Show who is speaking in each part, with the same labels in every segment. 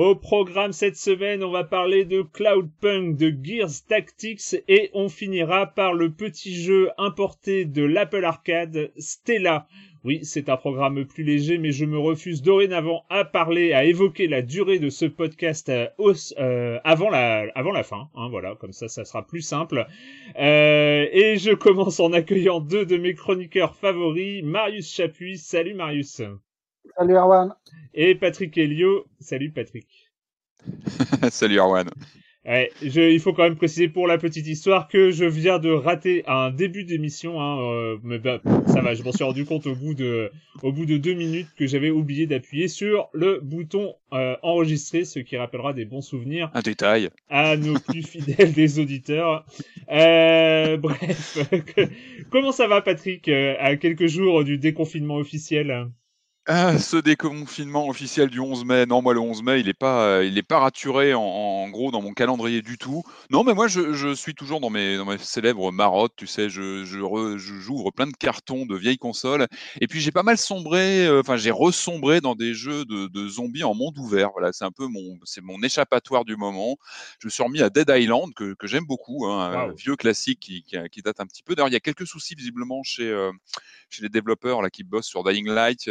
Speaker 1: Au programme cette semaine, on va parler de Cloudpunk, de Gears Tactics et on finira par le petit jeu importé de l'Apple Arcade, Stella. Oui, c'est un programme plus léger, mais je me refuse dorénavant à parler, à évoquer la durée de ce podcast euh, euh, avant, la, fin. Hein, voilà, comme ça, ça sera plus simple. Euh, et je commence en accueillant deux de mes chroniqueurs favoris, Marius Chapuis. Salut Marius.
Speaker 2: Salut Erwan.
Speaker 1: Et Patrick Helio. Salut Patrick.
Speaker 3: Salut Erwan.
Speaker 1: Ouais, je, il faut quand même préciser pour la petite histoire que je viens de rater un début d'émission. Hein, euh, mais bah, ça va, je m'en suis rendu compte au bout de, au bout de deux minutes que j'avais oublié d'appuyer sur le bouton euh, enregistrer, ce qui rappellera des bons souvenirs.
Speaker 3: Un détail.
Speaker 1: À nos plus fidèles des auditeurs. Euh, bref, comment ça va Patrick à quelques jours du déconfinement officiel?
Speaker 3: Ah, ce déconfinement officiel du 11 mai, non, moi le 11 mai, il n'est pas, euh, il est pas raturé en, gros dans mon calendrier du tout. Non, mais moi je, je suis toujours dans mes, dans mes célèbres marottes, tu sais, je, je, j'ouvre plein de cartons de vieilles consoles. Et puis j'ai pas mal sombré, euh, enfin j'ai ressombré dans des jeux de, de, zombies en monde ouvert. Voilà, c'est un peu mon, c'est mon échappatoire du moment. Je me suis remis à Dead Island que, que j'aime beaucoup, hein, un vieux classique qui, qui, date un petit peu. D'ailleurs, il y a quelques soucis visiblement chez, euh, chez les développeurs là qui bossent sur Dying Light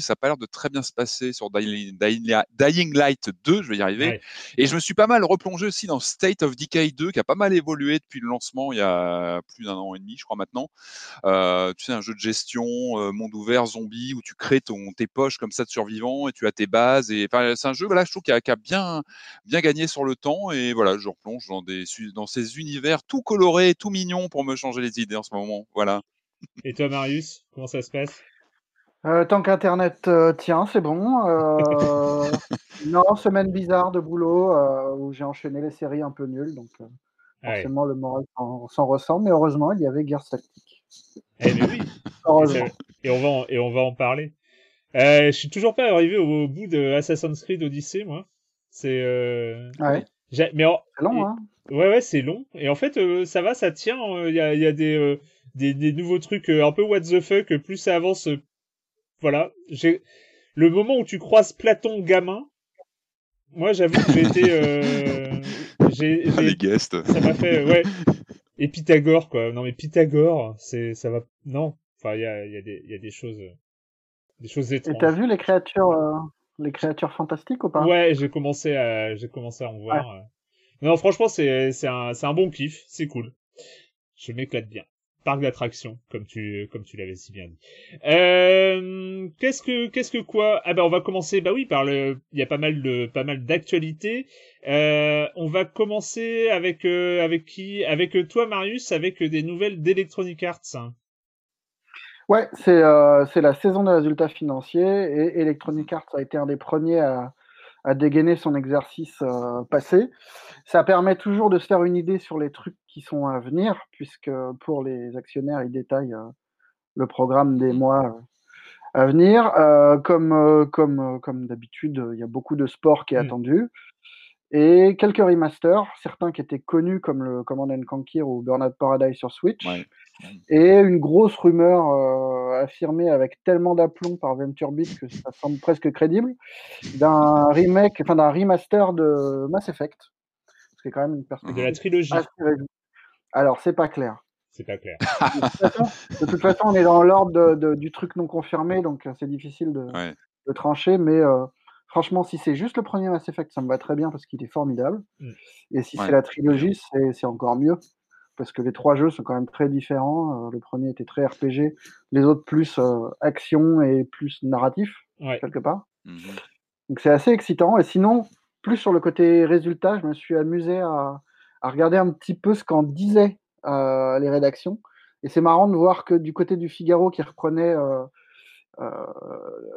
Speaker 3: ça n'a pas l'air de très bien se passer sur Dying, Light 2, je vais y arriver. Et je me suis pas mal replongé aussi dans State of Decay 2, qui a pas mal évolué depuis le lancement il y a plus d'un an et demi, je crois maintenant. Euh, tu sais, un jeu de gestion, euh, monde ouvert, zombie, où tu crées ton, tes poches comme ça de survivants et tu as tes bases. Et c'est un jeu, voilà, je trouve, qui a, bien, bien gagné sur le temps. Et voilà, je replonge dans, des, dans ces univers tout colorés, tout mignons pour me changer les idées en ce moment. Voilà.
Speaker 1: Et toi, Marius, comment ça se passe?
Speaker 2: Euh, tant qu'Internet euh, tient, c'est bon. Euh, non, semaine bizarre de boulot où j'ai enchaîné les séries un peu nulles, donc forcément le moral s'en ressent. Mais heureusement, il y avait Guerre Tactique.
Speaker 1: Eh bien oui. heureusement. Et on va en, et on va en parler. je suis toujours pas arrivé au, bout de Assassin's Creed Odyssey, moi. C'est.
Speaker 2: Ouais.
Speaker 1: Mais
Speaker 2: c'est long, hein.
Speaker 1: Ouais, ouais, c'est long. Et en fait, ça va, ça tient. Il y a, y a des, des, des, nouveaux trucs un peu what the fuck. Plus ça avance, voilà, j'ai le moment où tu croises Platon gamin. Moi, j'avoue que j'ai été, euh... j'ai,
Speaker 3: ah, les guests.
Speaker 1: Ça m'a fait, ouais. Et Pythagore, quoi. Non, mais Pythagore, c'est, ça va, non. Enfin, il y a, y a des, il y a des choses, des choses étranges.
Speaker 2: Et t'as vu les créatures, euh, les créatures fantastiques ou pas?
Speaker 1: Ouais, j'ai commencé à, j'ai commencé à en voir. Non, franchement, c'est, c'est un, c'est un bon kiff, c'est cool. Je m'éclate bien.
Speaker 4: Parc d'attractions, comme tu comme tu l'avais si bien dit. Euh, qu'est-ce que qu'est-ce que quoi? Ah ben on va commencer. Bah oui, par le. Il y a pas mal de pas mal d'actualités. Euh, on va commencer avec euh, avec qui? Avec toi, Marius, avec des nouvelles d'Electronic Arts.
Speaker 2: Ouais, c'est c'est la saison des résultats financiers et Electronic Arts a été un des premiers à à dégainer son exercice euh, passé. Ça permet toujours de se faire une idée sur les trucs qui sont à venir, puisque pour les actionnaires, ils détaillent euh, le programme des mois euh, à venir. comme comme, comme d'habitude, il y a beaucoup de sport qui est mmh. attendu. Et quelques remasters, certains qui étaient connus comme le Command Conquer ou Burnout Paradise sur Switch. Et une grosse rumeur euh, affirmée avec tellement d'aplomb par VentureBeat que ça semble presque crédible, d'un remake, enfin d'un remaster de Mass Effect.
Speaker 4: C'est quand même une perspective. De la trilogie.
Speaker 2: Alors, c'est pas clair.
Speaker 4: C'est pas clair.
Speaker 2: de, toute façon, on est dans l'ordre du truc non confirmé, donc c'est difficile de, trancher, mais euh, franchement, si c'est juste le premier Mass Effect, ça me va très bien parce qu'il est formidable. Mm. Et si c'est la trilogie, c'est encore mieux parce que les trois jeux sont quand même très différents. Euh, le premier était très RPG, les autres plus euh, action et plus narratif, quelque part. Mmh Donc c'est assez excitant. Et sinon, plus sur le côté résultat, je me suis amusé à, regarder un petit peu ce qu'en disaient euh, les rédactions. Et c'est marrant de voir que du côté du Figaro qui reprenait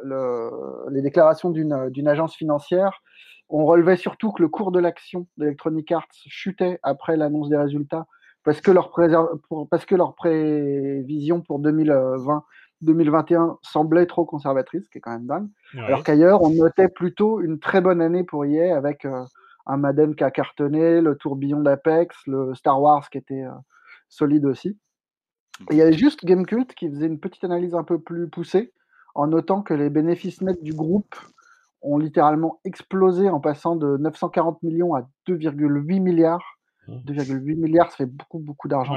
Speaker 2: les déclarations d'une agence financière, on relevait surtout que le cours de l'action d'Electronic Arts chutait après l'annonce des résultats parce que leur, parce que leur prévision pour 2020 2021 semblait trop conservatrice, ce qui est quand même dingue. Alors qu'ailleurs, on notait plutôt une très bonne année pour EA avec euh, un Madden qui a cartonné, le tourbillon d'Apex, le Star Wars qui était euh, solide aussi. il y avait juste Gamecult qui faisait une petite analyse un peu plus poussée en notant que les bénéfices nets du groupe ont littéralement explosé en passant de 940 millions à 2,8 milliards 2,8 milliards, ça fait beaucoup, beaucoup d'argent.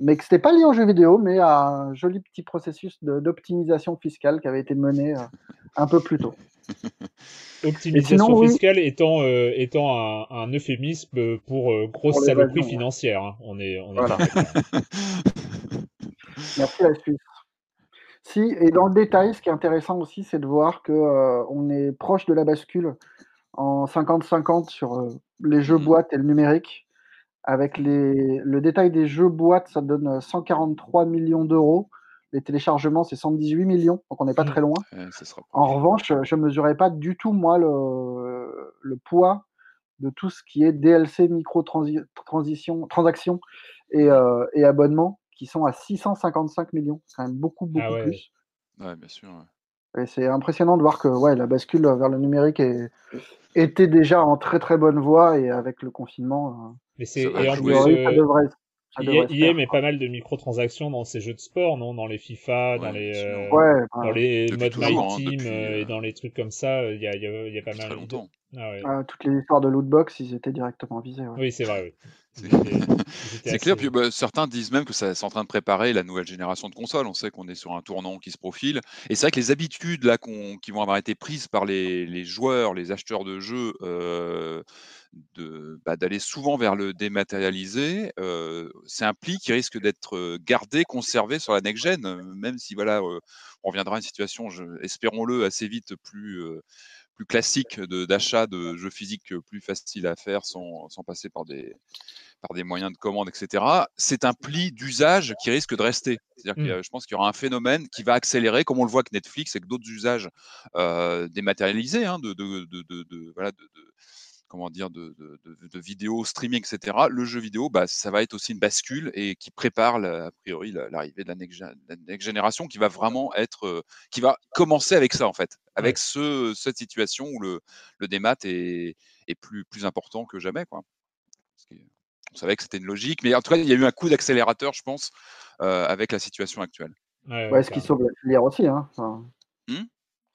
Speaker 2: Mais que ce n'était pas lié aux jeux vidéo, mais à un joli petit processus d'optimisation fiscale qui avait été mené euh, un peu plus tôt.
Speaker 4: Optimisation fiscale étant, euh, étant un, euphémisme pour euh, grosse saloperie financière. Hein. On est, on est
Speaker 2: Merci la Suisse. Si, et dans le détail, ce qui est intéressant aussi, c'est de voir qu'on on est proche de la bascule en 50-50 sur les jeux mmh. boîtes et le numérique. Avec les, le détail des jeux boîtes, ça donne 143 euh, millions d'euros. Les téléchargements, c'est 118 millions, donc on n'est pas mmh. très loin. en revanche, je ne mesurais pas du tout, moi, le, le, poids de tout ce qui est DLC, micro-transaction et, euh, et abonnements, qui sont à 655 millions. C'est quand même beaucoup, beaucoup
Speaker 3: ah
Speaker 2: plus.
Speaker 3: Ouais, bien sûr.
Speaker 2: Et c'est impressionnant de voir que ouais, la bascule vers le numérique est, était déjà en très très bonne voie et avec le confinement.
Speaker 4: Euh, Mais c'est et en plus, euh, ça devrait, il met pas mal de microtransactions dans ses jeux de sport, non? Dans les FIFA, dans les, euh, ouais, dans les modes My hein, Team et dans les trucs comme ça, il y a, y, y a, pas mal.
Speaker 3: Très longtemps.
Speaker 2: Ah, ouais. ah, toutes les histoires de lootbox, ils étaient directement visés.
Speaker 4: Oui, c'est vrai. Oui.
Speaker 3: C'est clair, puis bah, certains disent même que ça c'est en train de préparer la nouvelle génération de consoles. On sait qu'on est sur un tournant qui se profile. Et c'est vrai que les habitudes là qui vont avoir été prises par les, les joueurs, les acheteurs de jeux, euh, bah, d'aller souvent vers le dématérialisé, euh, c'est un pli qui risque d'être gardé, conservé sur la next-gen, même si voilà, on reviendra à une situation, espérons-le, assez vite plus plus classique d'achat de, jeux physiques plus facile à faire sans, sans passer par des, par des moyens de commande, etc., c'est un pli d'usage qui risque de rester. C'est-à-dire que mmh. je pense qu'il y aura un phénomène qui va accélérer, comme on le voit avec Netflix et que d'autres usages euh, dématérialisés, hein, de, de, de, de, voilà, de, comment dire, de, de, vidéos, streaming, etc. Le jeu vidéo, bah, ça va être aussi une bascule et qui prépare a priori l'arrivée de la next, génération qui va vraiment être, euh, qui va commencer avec ça en fait, avec ce, cette situation où le, le démat est, est plus, plus important que jamais. Quoi. on savait que c'était une logique, mais en tout cas, il y a eu un coup d'accélérateur, je pense, euh, avec la situation actuelle.
Speaker 2: Ouais, ce qui sauve la filière aussi. Hein. Mmh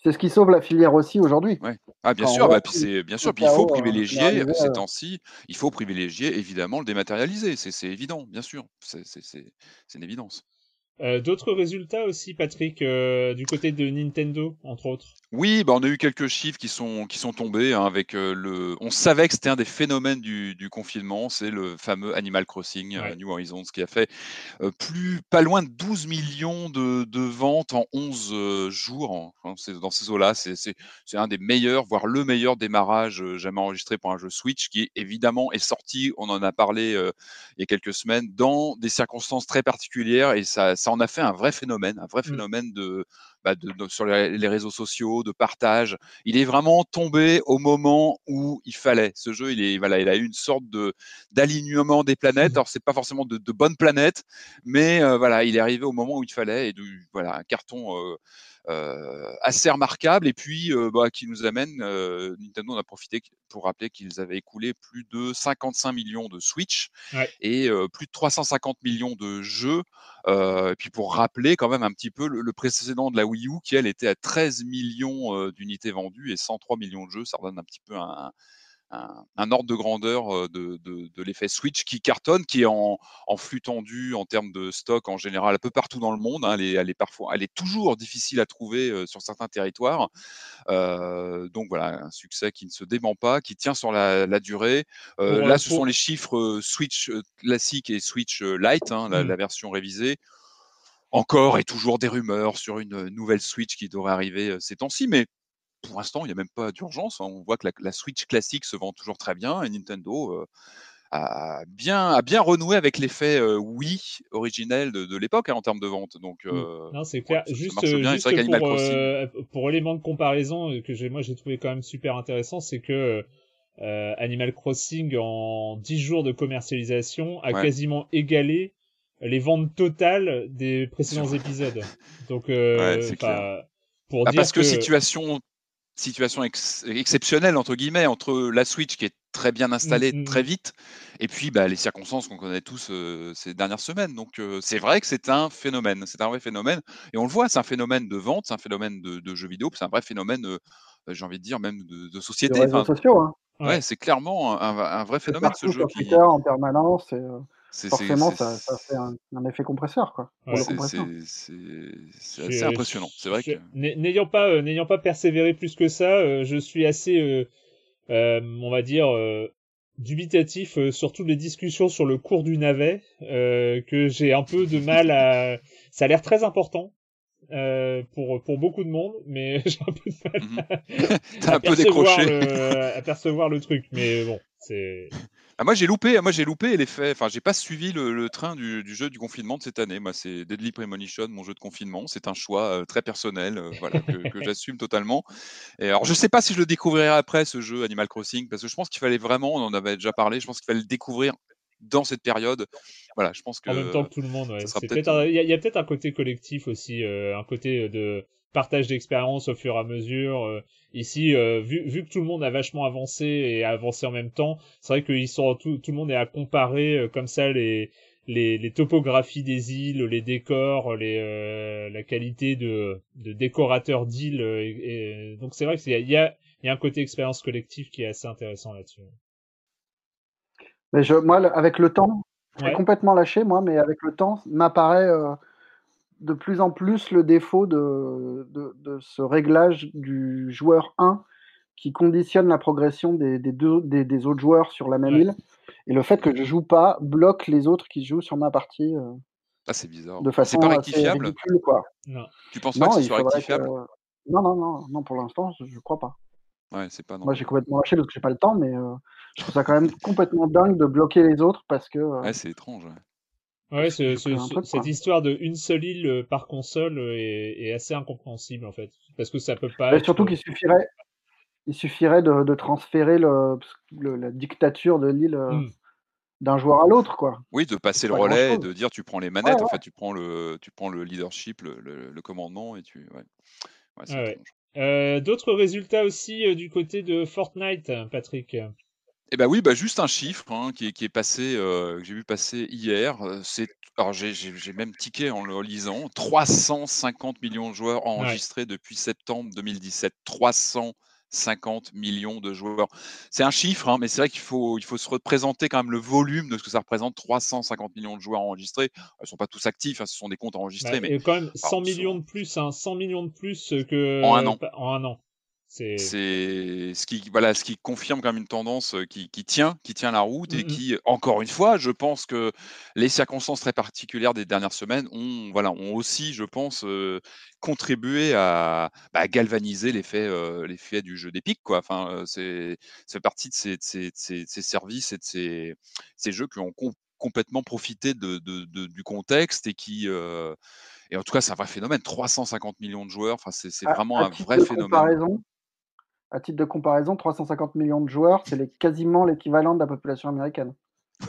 Speaker 2: c'est ce qui sauve la filière aussi aujourd'hui.
Speaker 3: Ah, bien sûr, bah, puis bien sûr, puis il faut privilégier ces temps-ci, il faut privilégier évidemment le dématérialisé, c'est évident, bien sûr, c'est une évidence.
Speaker 4: Euh, d'autres résultats aussi, Patrick, euh, du côté de Nintendo, entre autres?
Speaker 3: Oui, bah, on a eu quelques chiffres qui sont, qui sont tombés hein, avec le. On savait que c'était un des phénomènes du, confinement, c'est le fameux Animal Crossing New Horizons qui a fait plus pas loin de 12 millions de, ventes en 11 jours. Hein, dans ces eaux-là, c'est un des meilleurs, voire le meilleur démarrage jamais enregistré pour un jeu Switch qui évidemment est sorti. On en a parlé il y a quelques semaines dans des circonstances très particulières et ça, ça en a fait un vrai phénomène, un vrai mmh. phénomène de bah, sur les, réseaux sociaux, de partage. Il est vraiment tombé au moment où il fallait. Ce jeu, il est voilà, il a eu une sorte de d'alignement des planètes. Mmh. Alors c'est pas forcément de, bonnes planètes, mais euh, voilà, il est arrivé au moment où il fallait. Et voilà, un carton. Euh, euh, assez remarquable et puis bah, qui nous amène, Nintendo en a profité pour rappeler qu'ils avaient écoulé plus de 55 millions de Switch et plus de 350 millions de jeux. et puis pour rappeler quand même un petit peu le, précédent de la Wii U qui elle était à 13 millions d'unités vendues et 103 millions de jeux, ça redonne un petit peu un, un, ordre de grandeur de, l'effet Switch qui cartonne, qui est en, flux tendu en termes de stock en général un peu partout dans le monde. Hein. elle, est, parfois, elle est toujours difficile à trouver sur certains territoires. donc voilà, un succès qui ne se dément pas, qui tient sur la, durée. là, ce sont les chiffres Switch classique et Switch Lite, hein, la, mmh. la version révisée encore et toujours des rumeurs sur une nouvelle Switch qui devrait arriver ces temps-ci, mais pour l'instant, il n'y a même pas d'urgence. Hein. On voit que la, Switch classique se vend toujours très bien et Nintendo a, bien, a bien renoué avec l'effet Wii originel de, l'époque hein, en termes de vente. Donc,
Speaker 1: mmh. non, c'est clair. juste, pour, pour élément de comparaison que moi j'ai trouvé quand même super intéressant, c'est que Animal Crossing en 10 jours de commercialisation a quasiment égalé les ventes totales des précédents épisodes. Donc,
Speaker 3: pour bah, dire parce que situation situation exceptionnelle entre guillemets entre la Switch qui est très bien installée mmh, mmh, très vite et puis bah, les circonstances qu'on connaît tous ces dernières semaines. Donc c'est vrai que c'est un phénomène, c'est un vrai phénomène et on le voit, c'est un phénomène de vente, c'est un phénomène de, jeux vidéo, c'est un vrai phénomène, j'ai envie de dire même de, société.
Speaker 2: réseaux sociaux, hein.
Speaker 3: Ouais, c'est clairement un, vrai phénomène ce jeu.
Speaker 2: Qui... en permanence. Et, forcément, ça, fait un, effet compresseur. Quoi,
Speaker 3: c'est assez impressionnant. C'est vrai que...
Speaker 1: N'ayant pas, euh, n'ayant pas persévéré plus que ça, euh, je suis assez, euh, on va dire, dubitatif sur toutes les discussions sur le cours du navet, que j'ai un peu de mal à... Ça a l'air très important. pour pour beaucoup de monde, mais j'ai un peu de mal
Speaker 3: mmh à, un peu décroché.
Speaker 1: à percevoir le truc. Mais bon, c'est
Speaker 3: ah, moi j'ai loupé, moi j'ai loupé l'effet. Enfin, j'ai pas suivi le, train du, jeu du confinement de cette année. Moi, c'est Deadly Premonition, mon jeu de confinement. C'est un choix très personnel, voilà, que, j'assume totalement. Et alors, je sais pas si je le découvrirai après ce jeu Animal Crossing, parce que je pense qu'il fallait vraiment, on en avait déjà parlé, je pense qu'il fallait le découvrir dans cette période. Voilà, je pense que.
Speaker 1: En même temps que tout le monde, Il y a, peut-être un côté collectif aussi, un côté de partage d'expérience au fur et à mesure. Ici, euh, vu, vu que tout le monde a vachement avancé et a avancé en même temps, c'est vrai que sont tout, tout le monde est à comparer euh, comme ça les, les, les, topographies des îles, les décors, les, euh, la qualité de, de décorateur d'îles. Et, donc c'est vrai qu'il y y, a, il y a un côté expérience collective qui est assez intéressant là-dessus.
Speaker 2: Mais je, moi, avec le temps, j'ai complètement lâché, moi, mais avec le temps, m'apparaît de plus en plus le défaut de, de, ce réglage du joueur 1 qui conditionne la progression des, des, deux, des, autres joueurs sur la même île. Et le fait que je joue pas bloque les autres qui jouent sur ma partie. Euh,
Speaker 3: ah, c'est bizarre.
Speaker 2: De façon
Speaker 3: pas
Speaker 2: rectifiable ridicule, quoi.
Speaker 1: Non.
Speaker 3: Tu penses pas que ce soit rectifiable
Speaker 2: Non, non, non, non, pour l'instant, je, ne crois pas.
Speaker 3: Ouais, c'est pas
Speaker 2: Moi, j'ai complètement lâché parce que j'ai pas le temps, mais euh, je trouve ça quand même complètement dingue de bloquer les autres parce que. Euh,
Speaker 3: ouais, c'est étrange.
Speaker 1: Ouais, cette histoire de une seule île euh, par console euh, est, assez incompréhensible en fait, parce que ça peut pas.
Speaker 2: Mais surtout qu'il suffirait, il suffirait de, transférer le, la dictature de l'île euh, hmm. d'un joueur à l'autre, quoi.
Speaker 3: Oui, de passer le relais, de dire tu prends les manettes, en fait, tu prends le, tu prends le leadership, le, commandement et tu.
Speaker 1: Ouais. D'autres résultats aussi du côté de Fortnite, Patrick?
Speaker 3: Eh ben oui, bah juste un chiffre hein, qui, est, qui est passé, euh, que j'ai vu passer hier. C'est, alors j'ai, même tiqué en le lisant. 350 millions de joueurs enregistrés depuis septembre 2017. 350 350 millions de joueurs. C'est un chiffre, hein, mais c'est vrai qu'il faut, il faut se représenter quand même le volume de ce que ça représente. 350 millions de joueurs enregistrés. Ils ne sont pas tous actifs, hein, ce sont des comptes enregistrés. Bah, mais
Speaker 1: quand même 100 millions de plus, 100 hein, millions de plus que
Speaker 3: en un an.
Speaker 1: En un an.
Speaker 3: C'est ce qui, voilà, ce qui confirme quand même une tendance qui, qui tient, qui tient la route et mmh qui, encore une fois, je pense que les circonstances très particulières des dernières semaines ont, voilà, ont aussi, je pense, contribué à, bah, galvaniser l'effet, l'effet du jeu d'épique, quoi. Enfin, c'est, fait partie de ces, ces, ces, services et de ces, ces jeux qui ont complètement profité de, de, du contexte et qui et en tout cas, c'est un vrai phénomène. 350 millions de joueurs, enfin, c'est, vraiment un vrai phénomène
Speaker 2: à titre de comparaison, 350 millions de joueurs, c'est quasiment l'équivalent de la population américaine.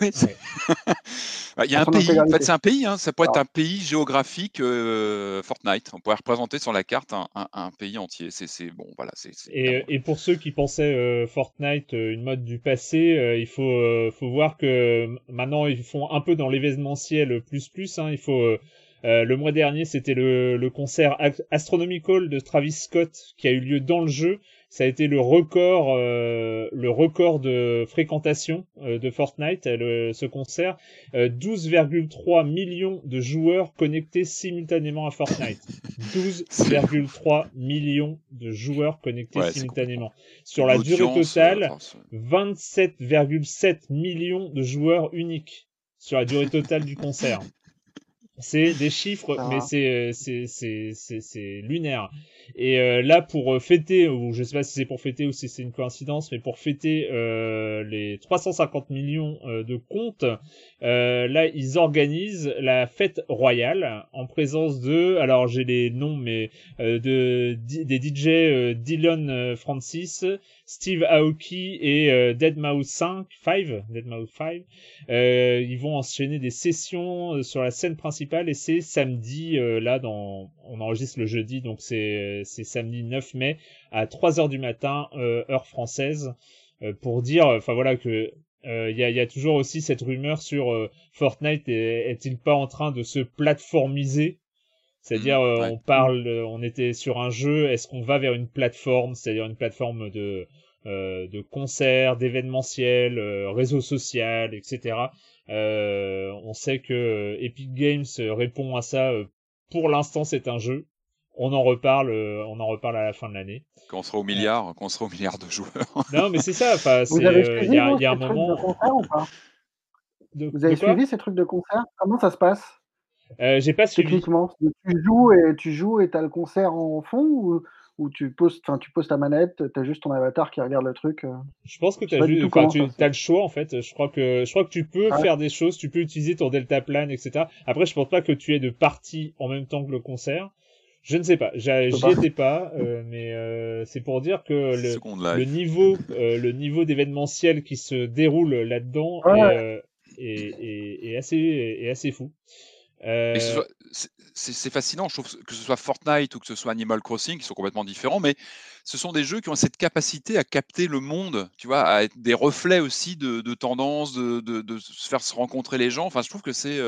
Speaker 3: Oui, bah, il y a un pays, en fait, c'est un pays, hein, ça pourrait être un pays géographique euh, Fortnite. On pourrait représenter sur la carte un, pays entier. C'est bon, voilà.
Speaker 1: et, pour ceux qui pensaient euh, Fortnite euh, une mode du passé, il faut, faut voir que maintenant ils font un peu dans l'événementiel plus plus. Hein, il faut le mois dernier, c'était le, le concert Astronomical de Travis Scott qui a eu lieu dans le jeu ça a été le record, euh, le record de fréquentation euh, de Fortnite, ce concert. 12,3 euh, millions de joueurs connectés simultanément à Fortnite. 12,3 millions de joueurs connectés simultanément. Sur la durée totale, 27,7 millions de joueurs uniques sur la durée totale du concert. C'est des chiffres, mais c'est c'est c'est c'est lunaire. Et euh, là, pour euh, fêter, ou je sais pas si c'est pour fêter ou si c'est une coïncidence, mais pour fêter euh, les 350 millions de comptes, là, ils organisent la fête royale en présence de, alors j'ai les noms, mais de des DJ Dylan Francis, Steve Aoki et Deadmau 5, 5, Deadmau 5. ils vont enchaîner des sessions sur la scène principale et c'est samedi là dans on enregistre le jeudi donc c'est samedi 9 mai à 3 heures du matin, euh, heure française, euh, pour dire, enfin voilà que il euh, y, a, toujours aussi cette rumeur sur Fortnite est-il pas en train de se plateformiser c'est-à-dire mmh, on parle on était sur un jeu est-ce qu'on va vers une plateforme c'est-à-dire une plateforme de de concerts d'événementiels réseaux social etc on sait que Epic Games répond à ça pour l'instant c'est un jeu on en reparle, euh, on en reparle à la fin de l'année.
Speaker 3: Quand on sera au milliard, quand on sera au milliard de joueurs.
Speaker 1: non, mais c'est ça. Enfin, il euh, y a, y a un moment.
Speaker 2: vous avez suivi ces trucs de concert Comment ça se passe?
Speaker 1: Euh, J'ai pas suivi.
Speaker 2: Techniquement, tu joues et tu joues et t'as le concert en fond ou, ou tu poses, tu poses ta manette, t'as juste ton avatar qui regarde le truc.
Speaker 1: Je pense que t'as juste, enfin, tu as le choix en fait. Je crois que, je crois que tu peux faire des choses, tu peux utiliser ton delta plan, etc. Après, je pense pas que tu aies de partie en même temps que le concert. Je ne sais pas, j'y étais pas, euh, mais euh, c'est pour dire que le, niveau, euh, le niveau d'événementiel qui se déroule là-dedans est, assez, est assez fou.
Speaker 3: C'est fascinant, je trouve que ce soit Fortnite ou que ce soit Animal Crossing, qui sont complètement différents, mais ce sont des jeux qui ont cette capacité à capter le monde, tu vois, à être des reflets aussi de, de tendances, de, de, de, se faire se rencontrer les gens. Enfin, je trouve que c'est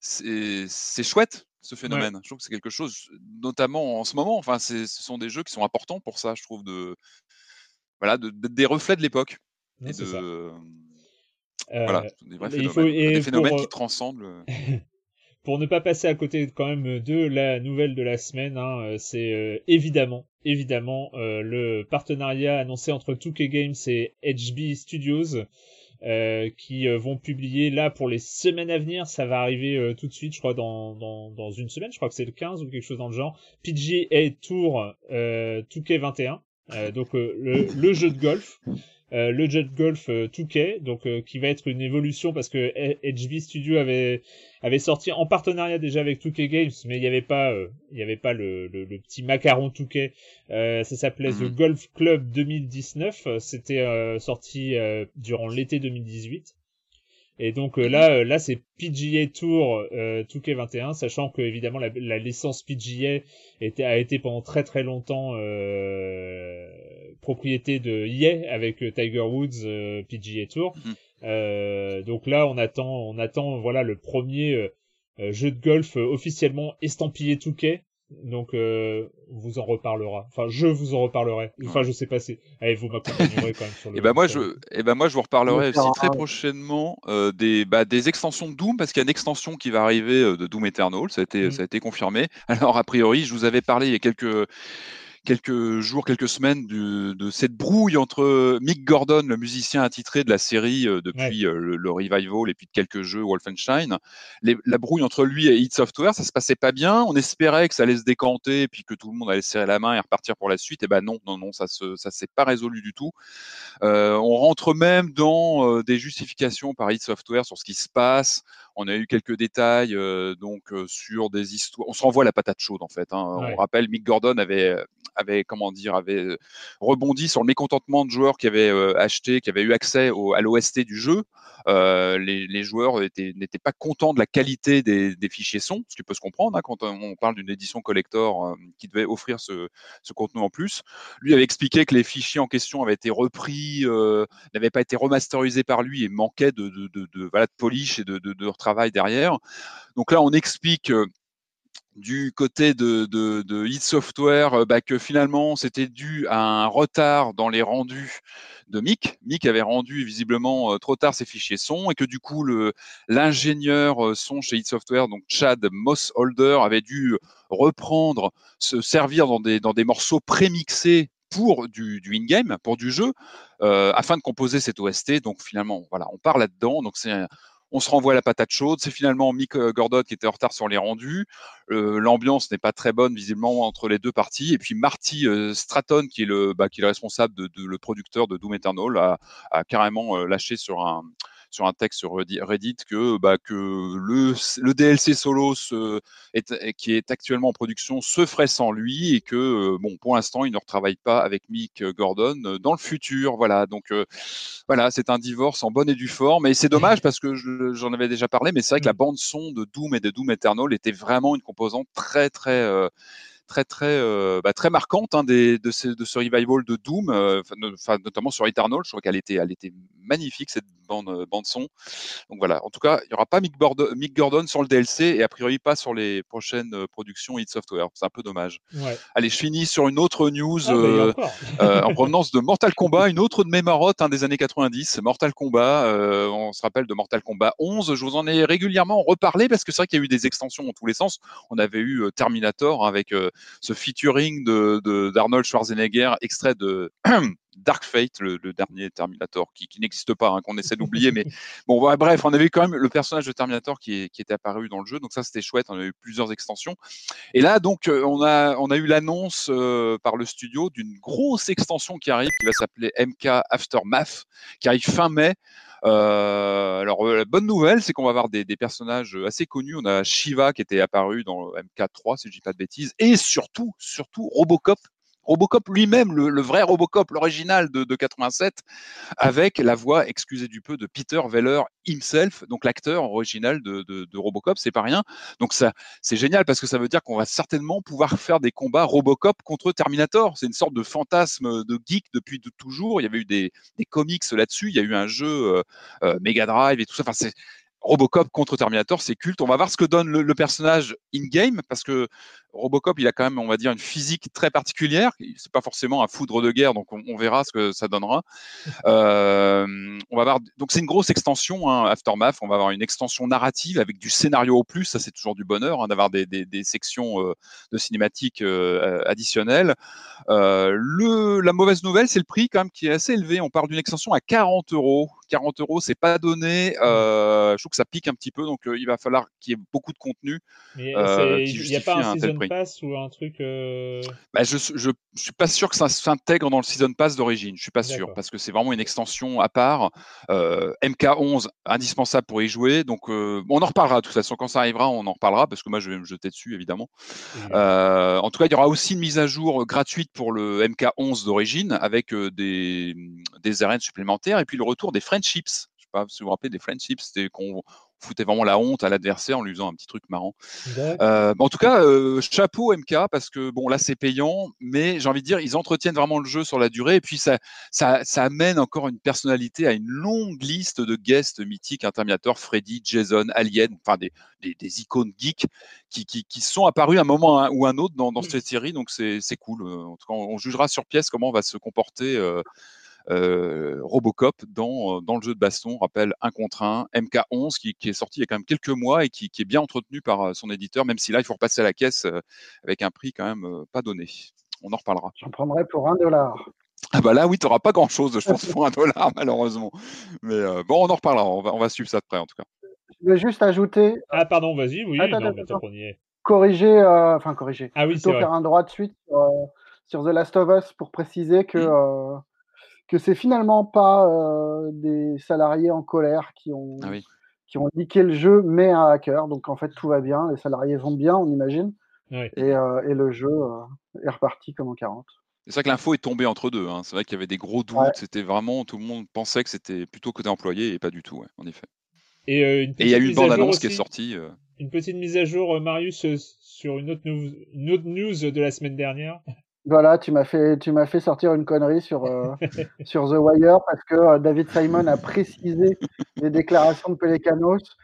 Speaker 3: c'est chouette ce phénomène. Je trouve que c'est quelque chose, notamment en ce moment. Enfin, ce sont des jeux qui sont importants pour ça, je trouve, de voilà, de, des reflets de l'époque. Et de, voilà, des vrais phénomènes, des phénomènes qui transcendent.
Speaker 1: pour ne pas passer à côté quand même de la nouvelle de la semaine, hein, c'est évidemment, évidemment le partenariat annoncé entre 2K Games et HB Studios euh, qui euh, vont publier là pour les semaines à venir. Ça va arriver euh, tout de suite, je crois, dans, dans, une semaine. Je crois que c'est le 15 ou quelque chose dans le genre. PGA Tour 2K21. donc le, jeu de golf. Euh, le Jet Golf 2K, euh, donc euh, qui va être une évolution parce que HB Studio avait avait sorti en partenariat déjà avec 2K Games, mais il n'y avait pas il y avait pas le, le, petit macaron 2K. ça s'appelait The mhm. Golf Club 2019. C'était sorti durant l'été 2018. Et donc euh, là, euh, là c'est PGA Tour euh, 2K21, sachant que évidemment la, la licence PGA était, a été pendant très très longtemps euh, propriété de EA avec Tiger Woods PGA Tour. Mhm. donc là, on attend, on attend voilà le premier jeu de golf officiellement estampillé 2K. Donc, euh, vous en reparlera. Enfin, je vous en reparlerai. Enfin, je sais pas si. Allez, vous m'accompagnerez quand même sur le.
Speaker 3: Et eh ben moi, je, et eh ben moi, je vous reparlerai aussi très prochainement euh, des, bah, des extensions de Doom parce qu'il y a une extension qui va arriver euh, de Doom Eternal. Ça a été, mm. ça a été confirmé. Alors a priori, je vous avais parlé il y a quelques quelques jours, quelques semaines de cette brouille entre Mick Gordon, le musicien attitré de la série euh, depuis euh, le, revival et puis de quelques jeux Wolfenstein. la brouille entre lui et id Software, ça se passait pas bien. On espérait que ça allait se décanter et puis que tout le monde allait serrer la main et repartir pour la suite. Et ben non, non, non, ça se, ça s'est pas résolu du tout. Euh, on rentre même dans des justifications par id Software sur ce qui se passe. On a eu quelques détails donc sur des histoires. On se renvoie à la patate chaude en fait. Hein. On rappelle, Mick Gordon avait avait comment dire avait rebondi sur le mécontentement de joueurs qui avaient acheté, qui avaient eu accès au, à l'OST du jeu. Euh, les, les, joueurs n'étaient pas contents de la qualité des, des, fichiers son, ce qui peut se comprendre hein, quand on parle d'une édition collector qui devait offrir ce, ce, contenu en plus. Lui avait expliqué que les fichiers en question avaient été repris, euh, n'avaient pas été remasterisés par lui et manquaient de, de, de, voilà, de polish et de, de, de travail derrière. Donc là, on explique du côté de, de, Software euh, bah, que finalement c'était dû à un retard dans les rendus de Mick. Mick avait rendu visiblement euh, trop tard ses fichiers son et que du coup l'ingénieur euh, son chez Hit Software, donc Chad Mossholder, avait dû reprendre, se servir dans des, dans des morceaux prémixés pour du, du in-game, pour du jeu, afin de composer cette OST. Donc finalement, voilà, on part là-dedans. Donc c'est on se renvoie à la patate chaude. C'est finalement Mick euh, Gordon qui était en retard sur les rendus. Euh, l'ambiance n'est pas très bonne visiblement entre les deux parties. Et puis Marty euh, Stratton, qui est le, bah, qui est le responsable de, le producteur de Doom Eternal, a, a carrément lâché sur un sur un texte sur Reddit que, bah, que le, le DLC solo se, est, qui est actuellement en production se ferait sans lui et que, euh, bon, pour l'instant, il ne retravaille pas avec Mick Gordon euh, dans le futur. Voilà, donc euh, voilà, c'est un divorce en bonne et due forme. Et c'est dommage parce que j'en avais déjà parlé, mais c'est vrai que la mmh. bande son de Doom et de Doom Eternal était vraiment une composante très, très très très euh, bah, très marquante hein, des, de, ce, de ce revival de Doom, euh, notamment sur Eternal. Je crois qu'elle était, elle était magnifique cette bande euh, bande son. Donc voilà. En tout cas, il y aura pas Mick, Mick, Gordon sur le DLC et a priori pas sur les prochaines productions Hit Software. C'est un peu dommage. Allez, je finis sur une autre news ah, en provenance de Mortal Kombat, une autre de mes marottes hein, des années 90. Mortal Kombat. on se rappelle de Mortal Kombat 11. Je vous en ai régulièrement reparlé parce que c'est vrai qu'il y a eu des extensions dans tous les sens. On avait eu Terminator avec ce featuring de d'Arnold Schwarzenegger, extrait de Dark Fate, le, dernier Terminator, qui, n'existe pas, hein, qu'on essaie d'oublier. mais bon, bref, on avait quand même le personnage de Terminator qui, qui était apparu dans le jeu, donc ça c'était chouette. On a eu plusieurs extensions. Et là, donc, euh, on a, on a eu l'annonce euh, par le studio d'une grosse extension qui arrive, qui va s'appeler MK Aftermath, qui arrive fin mai. Euh, alors la bonne nouvelle, c'est qu'on va avoir des, des, personnages assez connus. On a Shiva qui était apparu dans MK3, si je dis pas de bêtises, et surtout, surtout Robocop Robocop lui-même, le, vrai Robocop, l'original de, 87, avec la voix, excusez du peu, de Peter Weller himself, donc l'acteur original de, Robocop, c'est pas rien. Donc ça, c'est génial parce que ça veut dire qu'on va certainement pouvoir faire des combats Robocop contre Terminator. C'est une sorte de fantasme de geek depuis toujours. Il y avait eu des, comics là-dessus. Il y a eu un jeu euh, euh, Mega Drive et tout ça. Enfin, c'est Robocop contre Terminator, c'est culte. On va voir ce que donne le, personnage in-game, parce que Robocop, il a quand même, on va dire, une physique très particulière. C'est pas forcément un foudre de guerre, donc on, verra ce que ça donnera. Euh, on va voir. Donc c'est une grosse extension, hein, Aftermath. On va avoir une extension narrative avec du scénario au plus. Ça, c'est toujours du bonheur hein, d'avoir des, sections euh, de cinématiques euh, additionnelles. le, la mauvaise nouvelle, c'est le prix quand même qui est assez élevé. On parle d'une extension à 40 euros. 40 euros, c'est pas donné. je trouve que ça pique un petit peu, donc il va falloir qu'il y ait beaucoup de contenu.
Speaker 1: Mais il n'y a pas un, season pass ou un truc.
Speaker 3: Bah, je, je, suis pas sûr que ça s'intègre dans le season pass d'origine. Je suis pas sûr parce que c'est vraiment une extension à part. MK11 indispensable pour y jouer. Donc on en reparlera de toute façon quand ça arrivera, on en reparlera parce que moi je vais me jeter dessus évidemment. en tout cas, il y aura aussi une mise à jour gratuite pour le MK11 d'origine avec des, des arènes supplémentaires et puis le retour des friendships. Je sais pas si vous vous rappelez des friendships, c'était qu'on foutait vraiment la honte à l'adversaire en lui faisant un petit truc marrant. Euh, en tout cas, euh, chapeau MK parce que bon là c'est payant, mais j'ai envie de dire ils entretiennent vraiment le jeu sur la durée et puis ça, ça, ça amène encore une personnalité à une longue liste de guests mythiques, Interminator, Freddy, Jason, Alien, enfin des, des, des icônes geeks qui, qui, qui, sont apparus à un moment ou un autre dans, dans cette série, donc c'est cool. En tout cas, on jugera sur pièce comment va se comporter. Euh, euh, Robocop dans, dans le jeu de baston, on rappelle un contre un, MK11 qui, qui, est sorti il y a quand même quelques mois et qui, qui, est bien entretenu par euh, son éditeur, même si là il faut repasser à la caisse euh, avec un prix quand même pas donné. On en reparlera.
Speaker 2: J'en prendrai pour un dollar.
Speaker 3: Ah bah là oui, tu n'auras pas grand chose, je pense, pour un dollar malheureusement. Mais euh, bon, on en reparlera, on va, on va suivre ça de près en tout cas.
Speaker 2: Je vais juste ajouter.
Speaker 1: Ah pardon, vas-y, oui, attends, non, attends,
Speaker 2: on y est. Corriger, enfin corriger.
Speaker 1: Ah oui,
Speaker 2: plutôt faire un droit de suite sur The Last of Us pour préciser que que c'est finalement pas euh, des salariés en colère qui ont,
Speaker 3: ah
Speaker 2: qui ont niqué le jeu, mais un hacker. Donc en fait, tout va bien. Les salariés vont bien, on imagine. Et, euh, et, le jeu euh, est reparti comme en 40.
Speaker 3: C'est vrai que l'info est tombée entre deux. Hein. C'est vrai qu'il y avait des gros doutes. C'était vraiment, tout le monde pensait que c'était plutôt côté employé et pas du tout, en effet.
Speaker 1: Et
Speaker 3: il y a eu une bande-annonce qui est sortie.
Speaker 1: Une petite mise à jour, Marius, sur une autre, une autre news de la semaine dernière.
Speaker 2: Voilà, tu m'as fait, tu m'as fait sortir une connerie sur, euh, sur The Wire parce que euh, David Simon a précisé les déclarations de Pelicanos.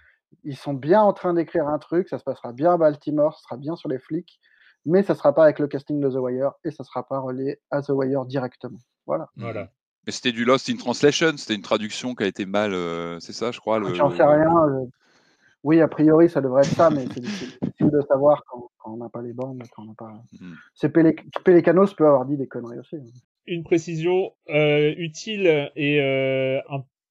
Speaker 2: Ils sont bien en train d'écrire un truc, ça se passera bien à Baltimore, ça sera bien sur les flics, mais ça sera pas avec le casting de The Wire et ça sera pas relié à The Wire directement. Voilà.
Speaker 1: Voilà.
Speaker 3: Mais c'était du Lost in Translation, c'était une traduction qui a été mal, euh, c'est ça, je crois. Le,
Speaker 2: J'en sais rien. Oui, a priori, ça devrait être ça, mais c'est difficile de savoir quand, on n'a pas les bandes, quand on n'a pas. Mmh. C'est Pélécanos peut avoir dit des conneries aussi. Hein.
Speaker 1: Une précision euh, utile et euh,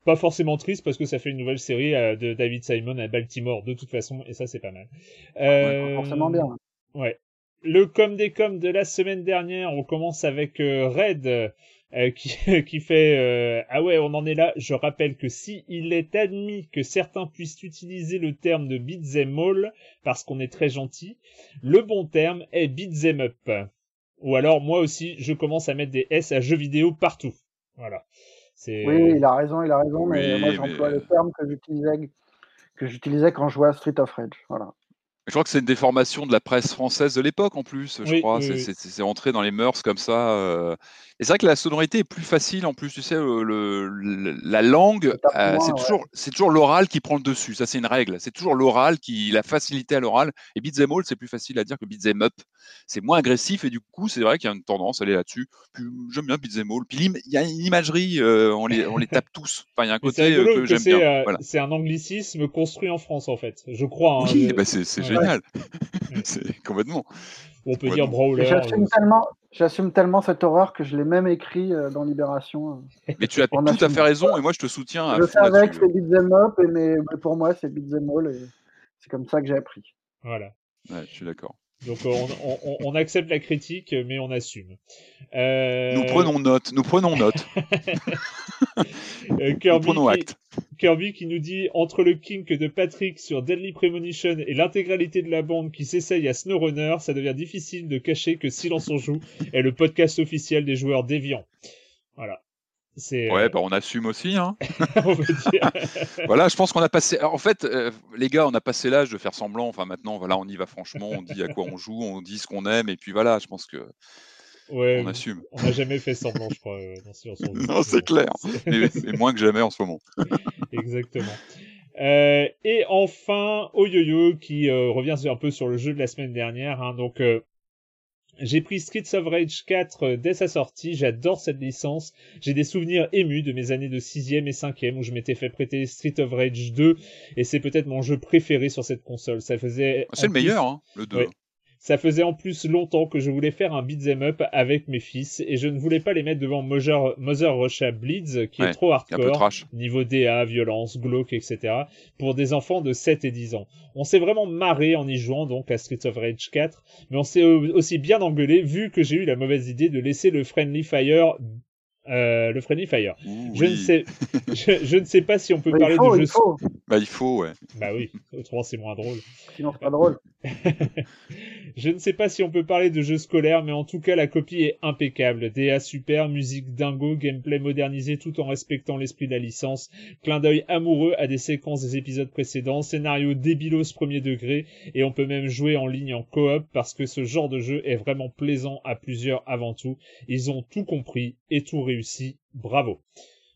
Speaker 1: pas forcément triste parce que ça fait une nouvelle série euh, de David Simon à Baltimore de toute façon et ça c'est pas mal.
Speaker 2: Ouais, forcément bien.
Speaker 1: Ouais. Le com des com de la semaine dernière, on commence avec Red euh, qui, qui, fait euh, ah ouais on en est là. Je rappelle que si il est admis que certains puissent utiliser le terme de beat'em all parce qu'on est très gentil le bon terme est beat'em up. Ou alors moi aussi je commence à mettre des S à jeux vidéo partout. Voilà.
Speaker 2: C'est oui il a raison il a raison mais moi j'emploie le terme que j'utilisais que j'utilisais quand je jouais à Street of Rage. Voilà
Speaker 3: je crois que c'est une déformation de la presse française de l'époque en plus, je crois. c'est rentré dans les mœurs comme ça. Euh. Et c'est vrai que la sonorité est plus facile en plus, tu sais, le, la langue, euh, c'est toujours, l'oral qui prend le dessus. Ça, c'est une règle. C'est toujours l'oral qui, la facilité à l'oral. Et beat'em all, c'est plus facile à dire que beat'em up. C'est moins agressif et du coup, c'est vrai qu'il y a une tendance à aller là-dessus. J'aime bien beat'em all. Puis il y a une imagerie, euh, on, les, on les tape tous. Enfin, il y a un côté que, j'aime bien.
Speaker 1: C'est un anglicisme construit en France en fait, je crois.
Speaker 3: Hein, oui, bah c'est génial. c'est complètement.
Speaker 1: On peut dire brawler.
Speaker 2: J'assume tellement, j'assume tellement cette horreur que je l'ai même écrit euh, dans Libération.
Speaker 3: Euh. Mais tu as tout à fait raison et moi je te soutiens.
Speaker 2: je savais que c'est beat'em up, et mais, pour moi c'est beat'em all et c'est comme ça que j'ai appris.
Speaker 1: Voilà.
Speaker 3: Ouais, je suis d'accord.
Speaker 1: Donc on, accepte la critique, mais on assume.
Speaker 3: Euh, nous prenons note, nous prenons note.
Speaker 1: Euh, Kirby, nous prenons acte. Kirby qui nous dit entre le kink de Patrick sur Deadly Premonition et l'intégralité de la bande qui s'essaye à SnowRunner, ça devient difficile de cacher que Silence on joue est le podcast officiel des joueurs déviants. Voilà.
Speaker 3: Ouais, euh, bah on assume aussi. Hein. voilà, je pense qu'on a passé. en fait, euh, les gars, on a passé l'âge de faire semblant. Enfin, maintenant, voilà, on y va franchement. On dit à quoi on joue, on dit ce qu'on aime, et puis voilà. Je pense que
Speaker 1: ouais,
Speaker 3: on assume.
Speaker 1: On n'a jamais fait semblant, je crois. Euh,
Speaker 3: non, c'est clair. mais, moins que jamais en ce moment.
Speaker 1: Exactement. et enfin, Oyoyo qui revient un peu sur le jeu de la semaine dernière. Hein, donc, j'ai pris Streets of Rage 4 euh, dès sa sortie, j'adore cette licence. J'ai des souvenirs émus de mes années de 6ème et 5ème où je m'étais fait prêter Street of Rage 2 et c'est peut-être mon jeu préféré sur cette console. Ça faisait
Speaker 3: C'est le meilleur hein, le 2.
Speaker 1: Ça faisait en plus longtemps que je voulais faire un beat'em up avec mes fils et je ne voulais pas les mettre devant Mother, Mother Russia Bleeds qui est trop hardcore, niveau DA, violence, glauque, etc. pour des enfants de 7 et 10 ans. On s'est vraiment marré en y jouant donc à Streets of Rage 4, mais on s'est aussi bien engueulé vu que j'ai eu la mauvaise idée de laisser le Friendly Fire euh, le Friendly Fire. je, ne sais, je, ne sais pas si on peut parler
Speaker 2: de
Speaker 1: jeu.
Speaker 2: Il faut.
Speaker 3: Bah, il faut, ouais.
Speaker 1: Bah oui, autrement c'est moins drôle.
Speaker 2: Sinon, c'est pas drôle.
Speaker 1: Je ne sais pas si on peut parler de jeu scolaire, mais en tout cas la copie est impeccable. DA super, musique dingo, gameplay modernisé tout en respectant l'esprit de la licence, clin d'œil amoureux à des séquences des épisodes précédents, scénario débilos premier degré, et on peut même jouer en ligne en coop parce que ce genre de jeu est vraiment plaisant à plusieurs avant tout. Ils ont tout compris et tout réussi. Bravo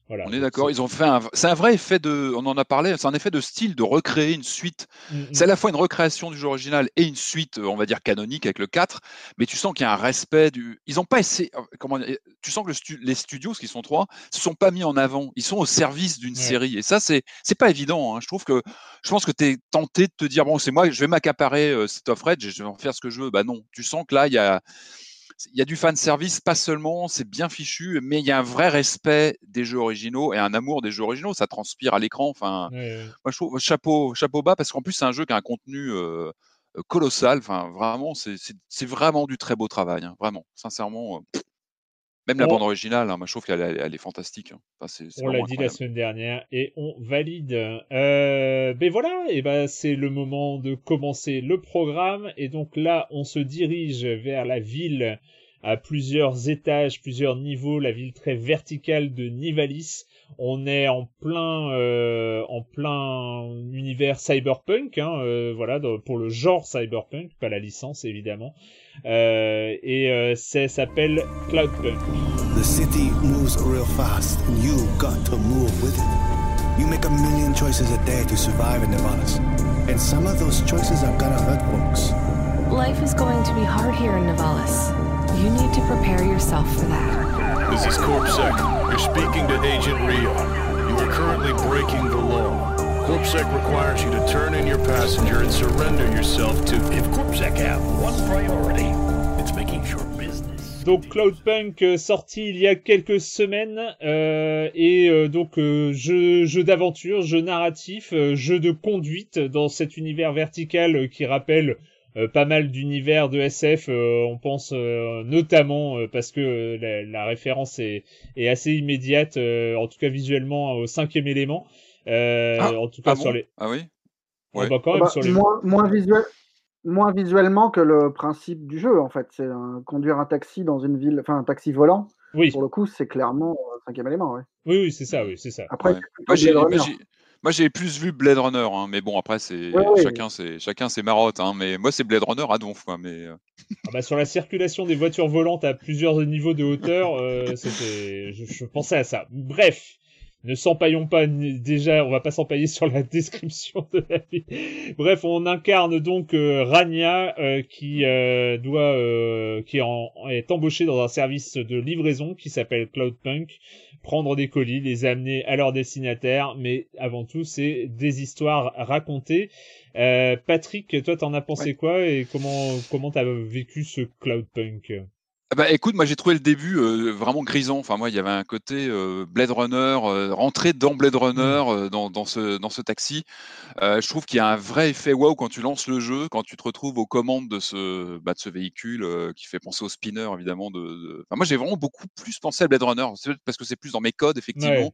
Speaker 3: on est d'accord, ils ont fait un. C'est un vrai effet de. On en a parlé, c'est un effet de style de recréer une suite. Mm, mm. C'est à la fois une recréation du jeu original et une suite, on va dire, canonique avec le 4, mais tu sens qu'il y a un respect du. Ils n'ont pas essayé. Comment Tu sens que les studios, ce qui sont trois, se sont pas mis en avant. Ils sont au service d'une série. Et ça, c'est c'est pas évident. Hein. Je trouve que. Je pense que tu es tenté de te dire, bon, c'est moi, je vais m'accaparer euh, cet off je vais en faire ce que je veux. Bah non. Tu sens que là, il y a il y a du fan service, pas seulement, c'est bien fichu, mais il y a un vrai respect des jeux originaux et un amour des jeux originaux. Ça transpire à l'écran. Enfin, moi, je trouve chapeau, chapeau bas parce qu'en plus, c'est un jeu qui a un contenu euh, colossal. Enfin, vraiment, c'est vraiment du très beau travail. Hein, vraiment, sincèrement. Euh, même la bande originale, hein, moi, je trouve qu'elle elle est fantastique. Hein.
Speaker 1: on l'a dit la semaine dernière et on valide. Euh, ben voilà, et ben c'est le moment de commencer le programme et donc là on se dirige vers la ville à plusieurs étages, plusieurs niveaux, la ville très verticale de Nivalis. On est en plein, euh, en plein univers cyberpunk, hein, euh, voilà, pour le genre cyberpunk, pas la licence évidemment. Euh, et euh, ça s'appelle Cloudpunk. The city moves real fast, and you got to move with it. You make a million choices a day to survive in Nevalis, and some of those choices are gonna hurt folks. Life is going to be hard here in Nevalis. You need to prepare yourself for that. This is CorpSec. You're speaking to Agent Rio. You are currently breaking the law. CorpSec requires you to turn in your passenger and surrender yourself to... If CorpSec have one priority, it's making sure business... Donc Cloudpunk euh, sorti il y a quelques semaines euh, et euh, donc euh, jeu, jeu d'aventure, jeu narratif, euh, jeu de conduite dans cet univers vertical qui rappelle euh, pas mal d'univers de SF. Euh, on pense euh, notamment parce que la, référence est, est, assez immédiate, en tout cas visuellement, au cinquième élément. Ah, en tout cas
Speaker 3: ah
Speaker 1: sur les.
Speaker 3: Ah oui.
Speaker 1: Ouais. Bah, quand même bah, sur les...
Speaker 2: moins, moins, visuel, moins visuellement que le principe du jeu en fait. C'est conduire un taxi dans une ville, enfin un taxi volant. Oui. Pour le coup, c'est clairement un cinquième élément. Ouais.
Speaker 1: Oui, oui, c'est ça, oui, c'est ça.
Speaker 2: Après,
Speaker 3: moi, j'ai plus vu Blade Runner, hein, mais bon, après, c'est chacun, c'est chacun ses marottes. Hein, mais moi, c'est Blade Runner à donf. Quoi, mais euh.
Speaker 1: ah bah, sur la circulation des voitures volantes à plusieurs niveaux de hauteur, euh, c'était, je, je, pensais à ça. Bref, ne s'empaillons pas déjà, on va pas s'empailler sur la description de la vie. Bref, on incarne donc euh, Rania euh, qui euh, doit qui est embauché dans un service de livraison qui s'appelle Cloudpunk, prendre des colis, les amener à leur destinataire, mais avant tout c'est des histoires racontées. Patrick, toi t'en as pensé quoi et comment comment t'as vécu ce Cloudpunk?
Speaker 3: Bah écoute, moi j'ai trouvé le début euh, vraiment grisant. Enfin moi il y avait un côté euh, Blade Runner, euh, rentrer dans Blade Runner mmh. dans, dans, ce dans ce taxi. je trouve qu'il y a un vrai effet wow quand tu lances le jeu, quand tu te retrouves aux commandes de ce bah, de ce véhicule qui fait penser au spinner évidemment. De, Enfin, moi j'ai vraiment beaucoup plus pensé à Blade Runner parce que c'est plus dans mes codes effectivement.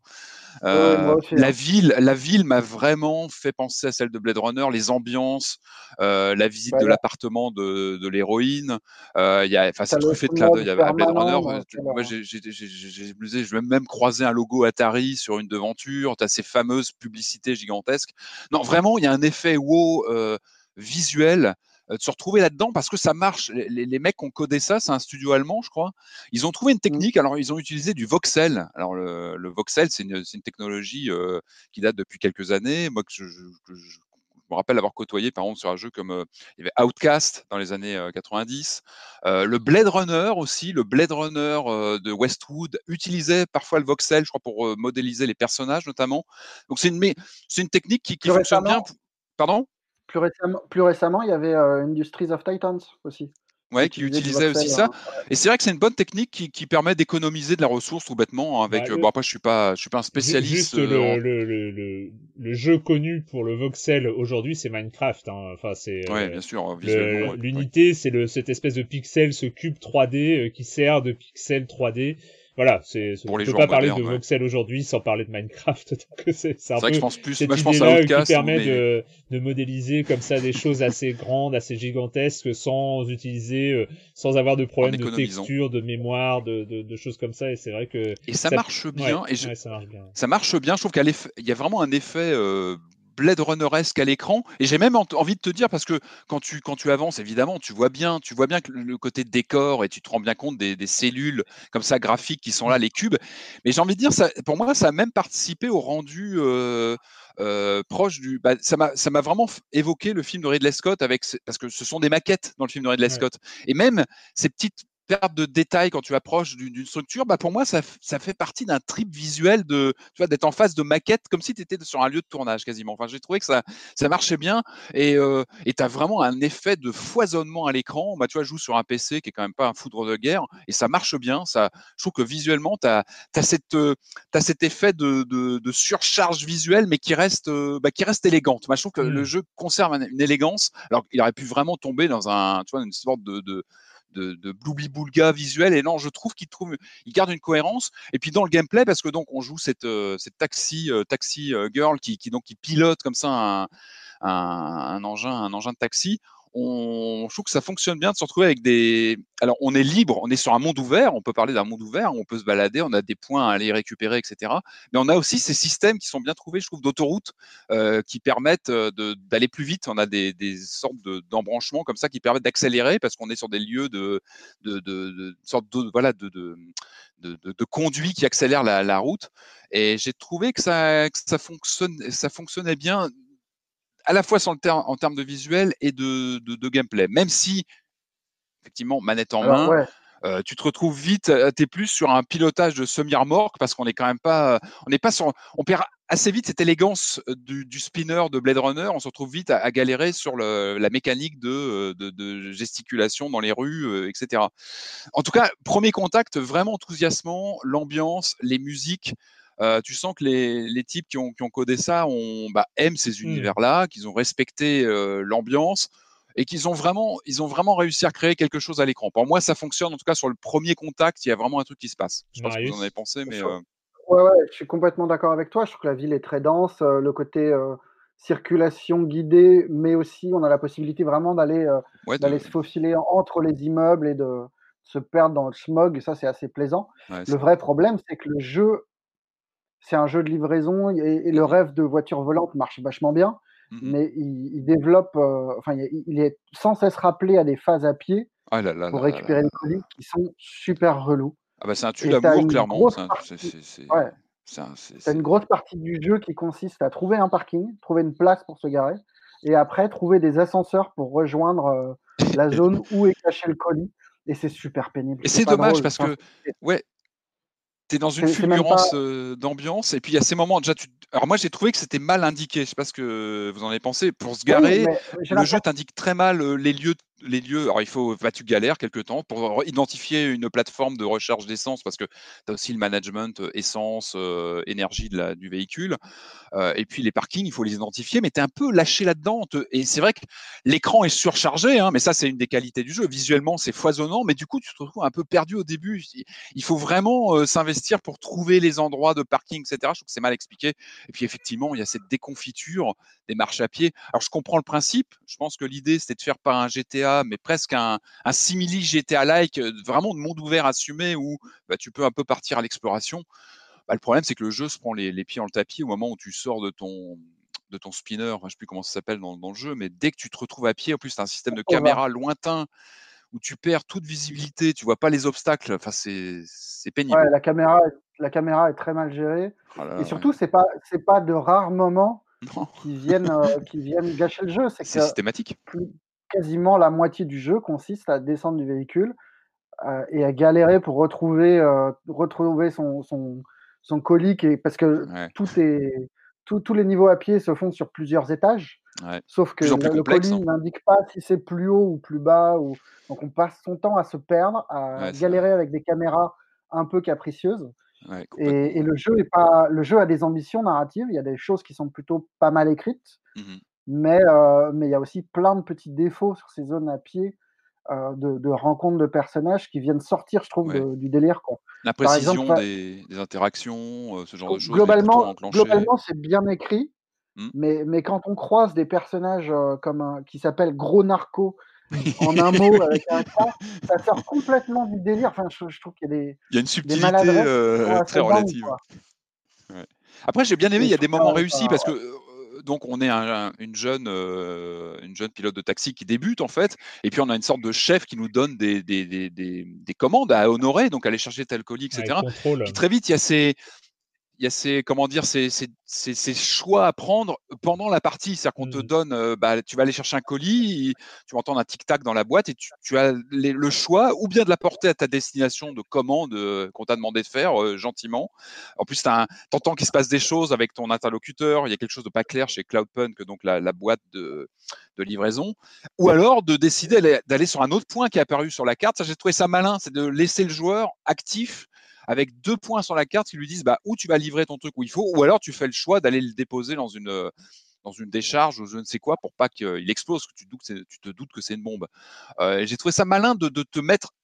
Speaker 3: La hein. ville la ville m'a vraiment fait penser à celle de Blade Runner, les ambiances, la visite de l'appartement de, de l'héroïne. Il y a enfin c'est truffé de il y avait Blade Runner. Moi, j'ai, je vais même croiser un logo Atari sur une devanture. Tu as ces fameuses publicités gigantesques. Non, vraiment, il y a un effet wow euh, visuel euh, de se retrouver là-dedans parce que ça marche. Les, mecs ont codé ça, c'est un studio allemand, je crois. Ils ont trouvé une mmh. technique. Alors, ils ont utilisé du voxel. Alors, le, voxel, c'est une, technologie euh, qui date depuis quelques années. Moi, je, me rappelle avoir côtoyé par exemple sur un jeu comme euh, il y avait Outcast dans les années 90. Euh, euh, le Blade Runner aussi, le Blade Runner de Westwood utilisait parfois le voxel, je crois, pour modéliser les personnages notamment. Donc c'est une, c'est une technique qui, fonctionne bien. Pardon?
Speaker 2: Plus récemment, plus récemment, il y avait Industries of Titans aussi.
Speaker 3: Ouais, qui utilisait aussi ça. Hein. Et c'est vrai que c'est une bonne technique qui, qui permet d'économiser de la ressource tout bêtement. Hein, avec, bah, bon après je suis pas, je suis pas un spécialiste.
Speaker 1: Juste le, le, le, le, jeu connu pour le voxel aujourd'hui, c'est Minecraft. Hein. Enfin c'est.
Speaker 3: Ouais, bien sûr.
Speaker 1: L'unité, c'est le cette espèce de pixel, ce cube 3D qui sert de pixel 3D. Voilà, c'est, on ne peut pas parler de voxel aujourd'hui sans parler de Minecraft. c'est,
Speaker 3: c'est, vrai que je pense plus,
Speaker 1: cette
Speaker 3: je pense à
Speaker 1: qui permet de, de modéliser comme ça des choses assez grandes, assez gigantesques, sans utiliser, euh, sans avoir de problème de texture, de mémoire, de, de, de, choses comme ça. Et c'est vrai que
Speaker 3: et ça, marche bien. et ça marche bien. Ça marche bien. Je trouve qu'il y a vraiment un effet euh, Blade Runner-esque à l'écran. Et j'ai même envie de te dire, parce que quand tu, quand tu avances, évidemment, tu vois bien, tu vois bien que le côté décor et tu te rends bien compte des, cellules comme ça graphiques qui sont là, les cubes. Mais j'ai envie de dire, ça, pour moi, ça a même participé au rendu. Euh, euh, proche du. Bah, ça m'a vraiment évoqué le film de Ridley Scott avec parce que ce sont des maquettes dans le film de Ridley Scott et même ces petites perte de détails quand tu approches d'une structure, bah pour moi, ça, ça fait partie d'un trip visuel de, tu vois, d'être en face de maquette, comme si tu étais sur un lieu de tournage quasiment. Enfin, j'ai trouvé que ça, ça marchait bien et euh, tu as vraiment un effet de foisonnement à l'écran. Bah, tu vois, je joue sur un PC qui est quand même pas un foudre de guerre et ça marche bien. Ça, je trouve que visuellement, tu as, cette, euh, as cet effet de, de, de, surcharge visuelle, mais qui reste, euh, bah, qui reste élégante. Bah, je trouve que le mmh. jeu conserve une élégance. Alors, il aurait pu vraiment tomber dans un, tu vois, une sorte de, de de, de boulga visuel. Et non, je trouve qu'il trouve, il garde une cohérence. Et puis dans le gameplay, parce que donc on joue cette, euh, cette taxi, euh, taxi euh, girl qui, qui, donc qui pilote comme ça un, un, un engin, un engin de taxi on, je trouve que ça fonctionne bien de se retrouver avec des. Alors, on est libre, on est sur un monde ouvert, on peut parler d'un monde ouvert, on peut se balader, on a des points à aller récupérer, etc. Mais on a aussi ces systèmes qui sont bien trouvés, je trouve, d'autoroute, euh, qui permettent euh, d'aller plus vite. On a des, des sortes d'embranchements comme ça qui permettent d'accélérer parce qu'on est sur des lieux de, de, de, de de, voilà, de, de, de, qui accélèrent la, la route. Et j'ai trouvé que ça, que ça, fonctionne, ça fonctionnait bien à la fois sur le en termes de visuel et de, de, gameplay. Même si, effectivement, manette en main, euh, tu te retrouves vite, euh, tu es plus sur un pilotage de semi-remorque parce qu'on est quand même pas, on n'est pas sur, on perd assez vite cette élégance euh, du, du, spinner de Blade Runner, on se retrouve vite à, galérer sur le, la mécanique de, de, de, gesticulation dans les rues, etc. En tout cas, premier contact vraiment enthousiasmant, l'ambiance, les musiques, euh, tu sens que les, les types qui ont, qui ont, codé ça ont, bah, aiment ces mmh. univers-là, qu'ils ont respecté euh, l'ambiance et qu'ils ont vraiment, ils ont vraiment réussi à créer quelque chose à l'écran. Pour moi, ça fonctionne. En tout cas, sur le premier contact, il y a vraiment un truc qui se passe. Je sais pas ce que vous en avez pensé, mais. Euh...
Speaker 2: Ouais, ouais, je suis complètement d'accord avec toi. Je trouve que la ville est très dense. Euh, le côté circulation guidée, mais aussi on a la possibilité vraiment d'aller d'aller se faufiler entre les immeubles et de se perdre dans le smog. Ça, c'est assez plaisant. le vrai problème, c'est que le jeu c'est un jeu de livraison et, le rêve de voiture volante marche vachement bien, mmh mais il, développe, euh, enfin, il, est sans cesse rappelé à des phases à pied
Speaker 3: ah
Speaker 2: pour récupérer les colis qui sont super relous.
Speaker 3: Ah bah c'est un tue d'amour, clairement.
Speaker 2: C'est une grosse partie du jeu qui consiste à trouver un parking, trouver une place pour se garer, et après trouver des ascenseurs pour rejoindre euh, la zone où est caché le colis. Et c'est super pénible.
Speaker 3: Et c'est dommage parce que, ouais, tu es dans une fulgurance d'ambiance et puis il y a ces moments déjà tu... alors moi j'ai trouvé que c'était mal indiqué. Je sais pas ce que vous en avez pensé. Pour se garer le jeu t'indique très mal les lieux les lieux, alors il faut, bah, tu galères quelques temps pour identifier une plateforme de recharge d'essence? Parce que tu as aussi le management essence, énergie de la, du véhicule. et puis les parkings, il faut les identifier, mais tu es un peu lâché là-dedans. Et c'est vrai que l'écran est surchargé, hein, mais ça c'est une des qualités du jeu. Visuellement, c'est foisonnant, mais du coup, tu te retrouves un peu perdu au début. Il faut vraiment s'investir pour trouver les endroits de parking, etc. Je trouve que c'est mal expliqué. Et puis effectivement, il y a cette déconfiture des marches à pied. Alors je comprends le principe. Je pense que l'idée c'était de faire pas un GTA, mais presque un, un simili GTA-like, euh, vraiment de monde ouvert assumé où bah, tu peux un peu partir à l'exploration. Bah, le problème c'est que le jeu se prend les, pieds dans le tapis au moment où tu sors de ton de ton spinner, je ne sais plus comment ça s'appelle dans, le jeu, mais dès que tu te retrouves à pied, en plus tu as un système de caméra lointain où tu perds toute visibilité, tu vois pas les obstacles, enfin c'est pénible.
Speaker 2: la caméra, la caméra est très mal gérée. Oh et surtout, c'est pas c'est pas de rares moments qui viennent, euh, qui viennent gâcher le jeu.
Speaker 3: C'est systématique.
Speaker 2: Quasiment la moitié du jeu consiste à descendre du véhicule euh, et à galérer pour retrouver, euh, retrouver son, son, son colis. parce que tout est, tous les niveaux à pied se font sur plusieurs étages. Sauf que le, colis hein. n'indique pas si c'est plus haut ou plus bas. Ou... Donc on passe son temps à se perdre, à galérer avec des caméras un peu capricieuses et, le jeu est pas, le jeu a des ambitions narratives. Il y a des choses qui sont plutôt pas mal écrites, mmh mais euh, mais il y a aussi plein de petits défauts sur ces zones à pied de, rencontres de personnages qui viennent sortir, je trouve, du délire.
Speaker 3: La précision des, interactions, ce genre de choses.
Speaker 2: Globalement, globalement c'est bien écrit, mmh. mais, mais quand on croise des personnages comme un, qui s'appelle Gros Narco, en un mot avec un ça sort complètement du délire. Enfin, je, trouve qu'il y a des.
Speaker 3: Il y a une subtilité très relative. Après, j'ai bien aimé, il y a des moments réussis parce que donc on est une, jeune, une jeune pilote de taxi qui débute en fait, et puis on a une sorte de chef qui nous donne des, des, des, des commandes à honorer, donc aller chercher tel colis, etc. puis très vite, il y a ces, il y a ces, comment dire, ces, ces, choix à prendre pendant la partie. C'est-à-dire qu'on te mmh. donne, bah, tu vas aller chercher un colis, tu vas entendre un tic-tac dans la boîte et tu, as le choix ou bien de la porter à ta destination de commande qu'on t'a demandé de faire gentiment. En plus, tu entends qu'il se passe des choses avec ton interlocuteur. Il y a quelque chose de pas clair chez Cloudpunk, donc la, boîte de, de, livraison. Ou alors de décider d'aller sur un autre point qui est apparu sur la carte. Ça, j'ai trouvé ça malin, c'est de laisser le joueur actif avec deux points sur la carte qui lui disent bah, où tu vas livrer ton truc où il faut, ou alors tu fais le choix d'aller le déposer dans une, euh, dans une décharge ou je ne sais quoi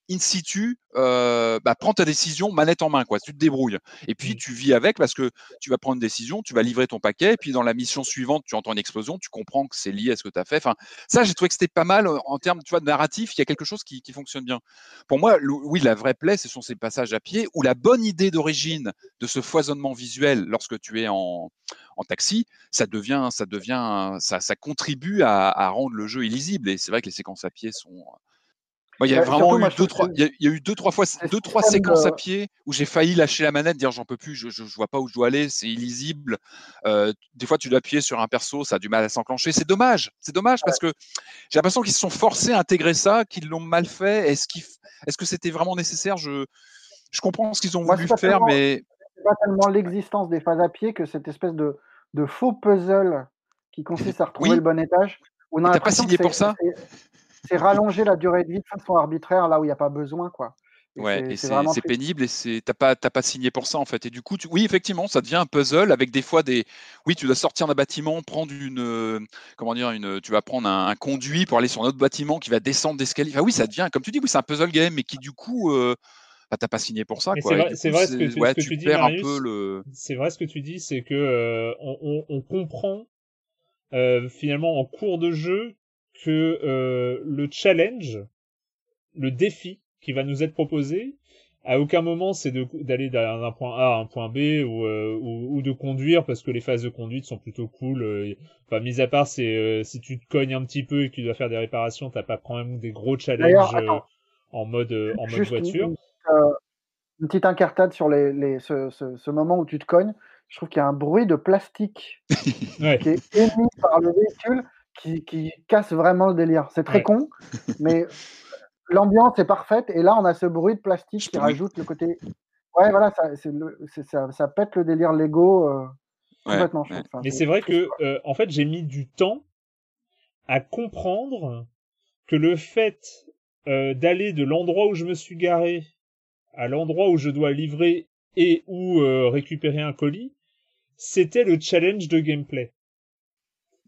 Speaker 3: in situ, euh, bah, prends ta décision manette en main, quoi. Tu te débrouilles. Et puis mmh. tu vis avec parce que tu vas prendre une décision, tu vas livrer ton paquet, et puis dans la mission suivante, tu entends une explosion, tu comprends que c'est lié à ce que tu as fait. Enfin, ça, j'ai trouvé que c'était pas mal en termes tu vois, de narratif. Il y a quelque chose qui, qui fonctionne bien. Pour moi, oui, la vraie plaie, ce sont ces passages à pied où la bonne idée d'origine de ce foisonnement visuel lorsque tu es en, en taxi, ça devient, ça devient, ça, ça contribue à, à, rendre le jeu illisible. Et c'est vrai que les séquences à pied sont, il y a vraiment eu deux, trois, il y, a eu deux, trois fois, deux, trois séquences à pied où j'ai failli lâcher la manette, dire j'en peux plus, je, je, vois pas où je dois aller, c'est illisible. Euh, des fois, tu dois appuyer sur un perso, ça a du mal à s'enclencher. C'est dommage, c'est dommage parce que j'ai l'impression qu'ils se sont forcés à intégrer ça, qu'ils l'ont mal fait. Est-ce est-ce que c'était vraiment nécessaire? Je, je comprends ce qu'ils ont voulu faire, mais
Speaker 2: c'est pas tellement l'existence des phases à pied que cette espèce de, de faux puzzle qui consiste à retrouver le bon étage.
Speaker 3: On a pas signé pour ça?
Speaker 2: C'est rallonger la durée de vie de façon arbitraire là où il n'y a pas besoin, quoi.
Speaker 3: ouais, et c'est pénible et c'est t'as pas pas signé pour ça en fait. Et du coup, oui, effectivement, ça devient un puzzle avec des fois des, oui, tu dois sortir d'un bâtiment, prendre une, euh, comment dire, une, tu vas prendre un, conduit pour aller sur un autre bâtiment qui va descendre d'escalier. Enfin, oui, ça devient, comme tu dis, oui, c'est un puzzle game, mais qui du coup, euh, bah, t'as pas signé pour ça.
Speaker 1: C'est vrai, ce que tu, tu, dis, un peu le. C'est vrai ce que tu dis, c'est que euh, on, on, comprend finalement en cours de jeu que euh, le challenge, le défi qui va nous être proposé, à aucun moment c'est d'aller d'un point A à un point B ou, euh, ou, ou, de conduire parce que les phases de conduite sont plutôt cool. Euh, enfin, mis à part, c'est si tu te cognes un petit peu et que tu dois faire des réparations, t'as pas quand même des gros challenges en mode en mode voiture.
Speaker 2: Une, une, petite incartade sur les, les ce, ce, ce, moment où tu te cognes. Je trouve qu'il y a un bruit de plastique ouais. qui est émis par le véhicule qui, casse vraiment le délire. C'est très con, mais l'ambiance est parfaite. Et là, on a ce bruit de plastique qui rajoute le côté. Ouais, voilà, ça, ça, ça, pète le délire Lego euh, complètement.
Speaker 1: mais c'est vrai que, euh, en fait, j'ai mis du temps à comprendre que le fait euh, d'aller de l'endroit où je me suis garé à l'endroit où je dois livrer et ou récupérer un colis, c'était le challenge de gameplay.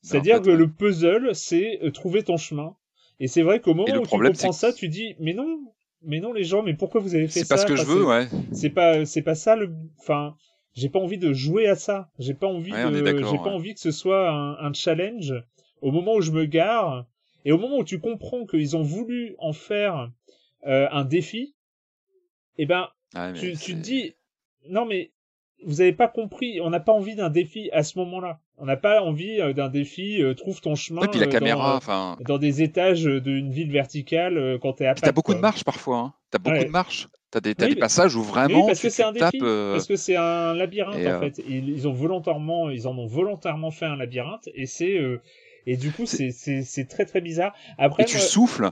Speaker 1: C'est-à-dire que le puzzle, c'est euh, trouver ton chemin. Et c'est vrai qu'au moment où tu comprends ça, tu dis, mais non, mais non les gens, mais pourquoi vous avez fait ça
Speaker 3: C'est pas ce que je veux, ouais.
Speaker 1: C'est pas, c'est pas ça le, enfin, j'ai pas envie de jouer à ça. J'ai pas envie de, j'ai pas envie que ce soit un, un, challenge. Au moment où je me gare et au moment où tu comprends qu'ils ont voulu en faire euh, un défi, eh ben, ah, tu, tu te dis, non mais vous avez pas compris, on n'a pas envie d'un défi à ce moment-là. On n'a pas envie euh, d'un défi, euh, trouve ton chemin.
Speaker 3: puis la
Speaker 1: euh,
Speaker 3: caméra,
Speaker 1: enfin. Dans, des étages d'une ville verticale quand t'es à
Speaker 3: T'as beaucoup de marche parfois. Hein. T'as beaucoup de marche. T'as des, as des passages où vraiment. Oui,
Speaker 1: parce que c'est un défi. Parce que c'est un labyrinthe en fait. Ils, ont volontairement, ils en ont volontairement fait un labyrinthe et c'est et du coup c'est très très bizarre. Après.
Speaker 3: Et tu souffles.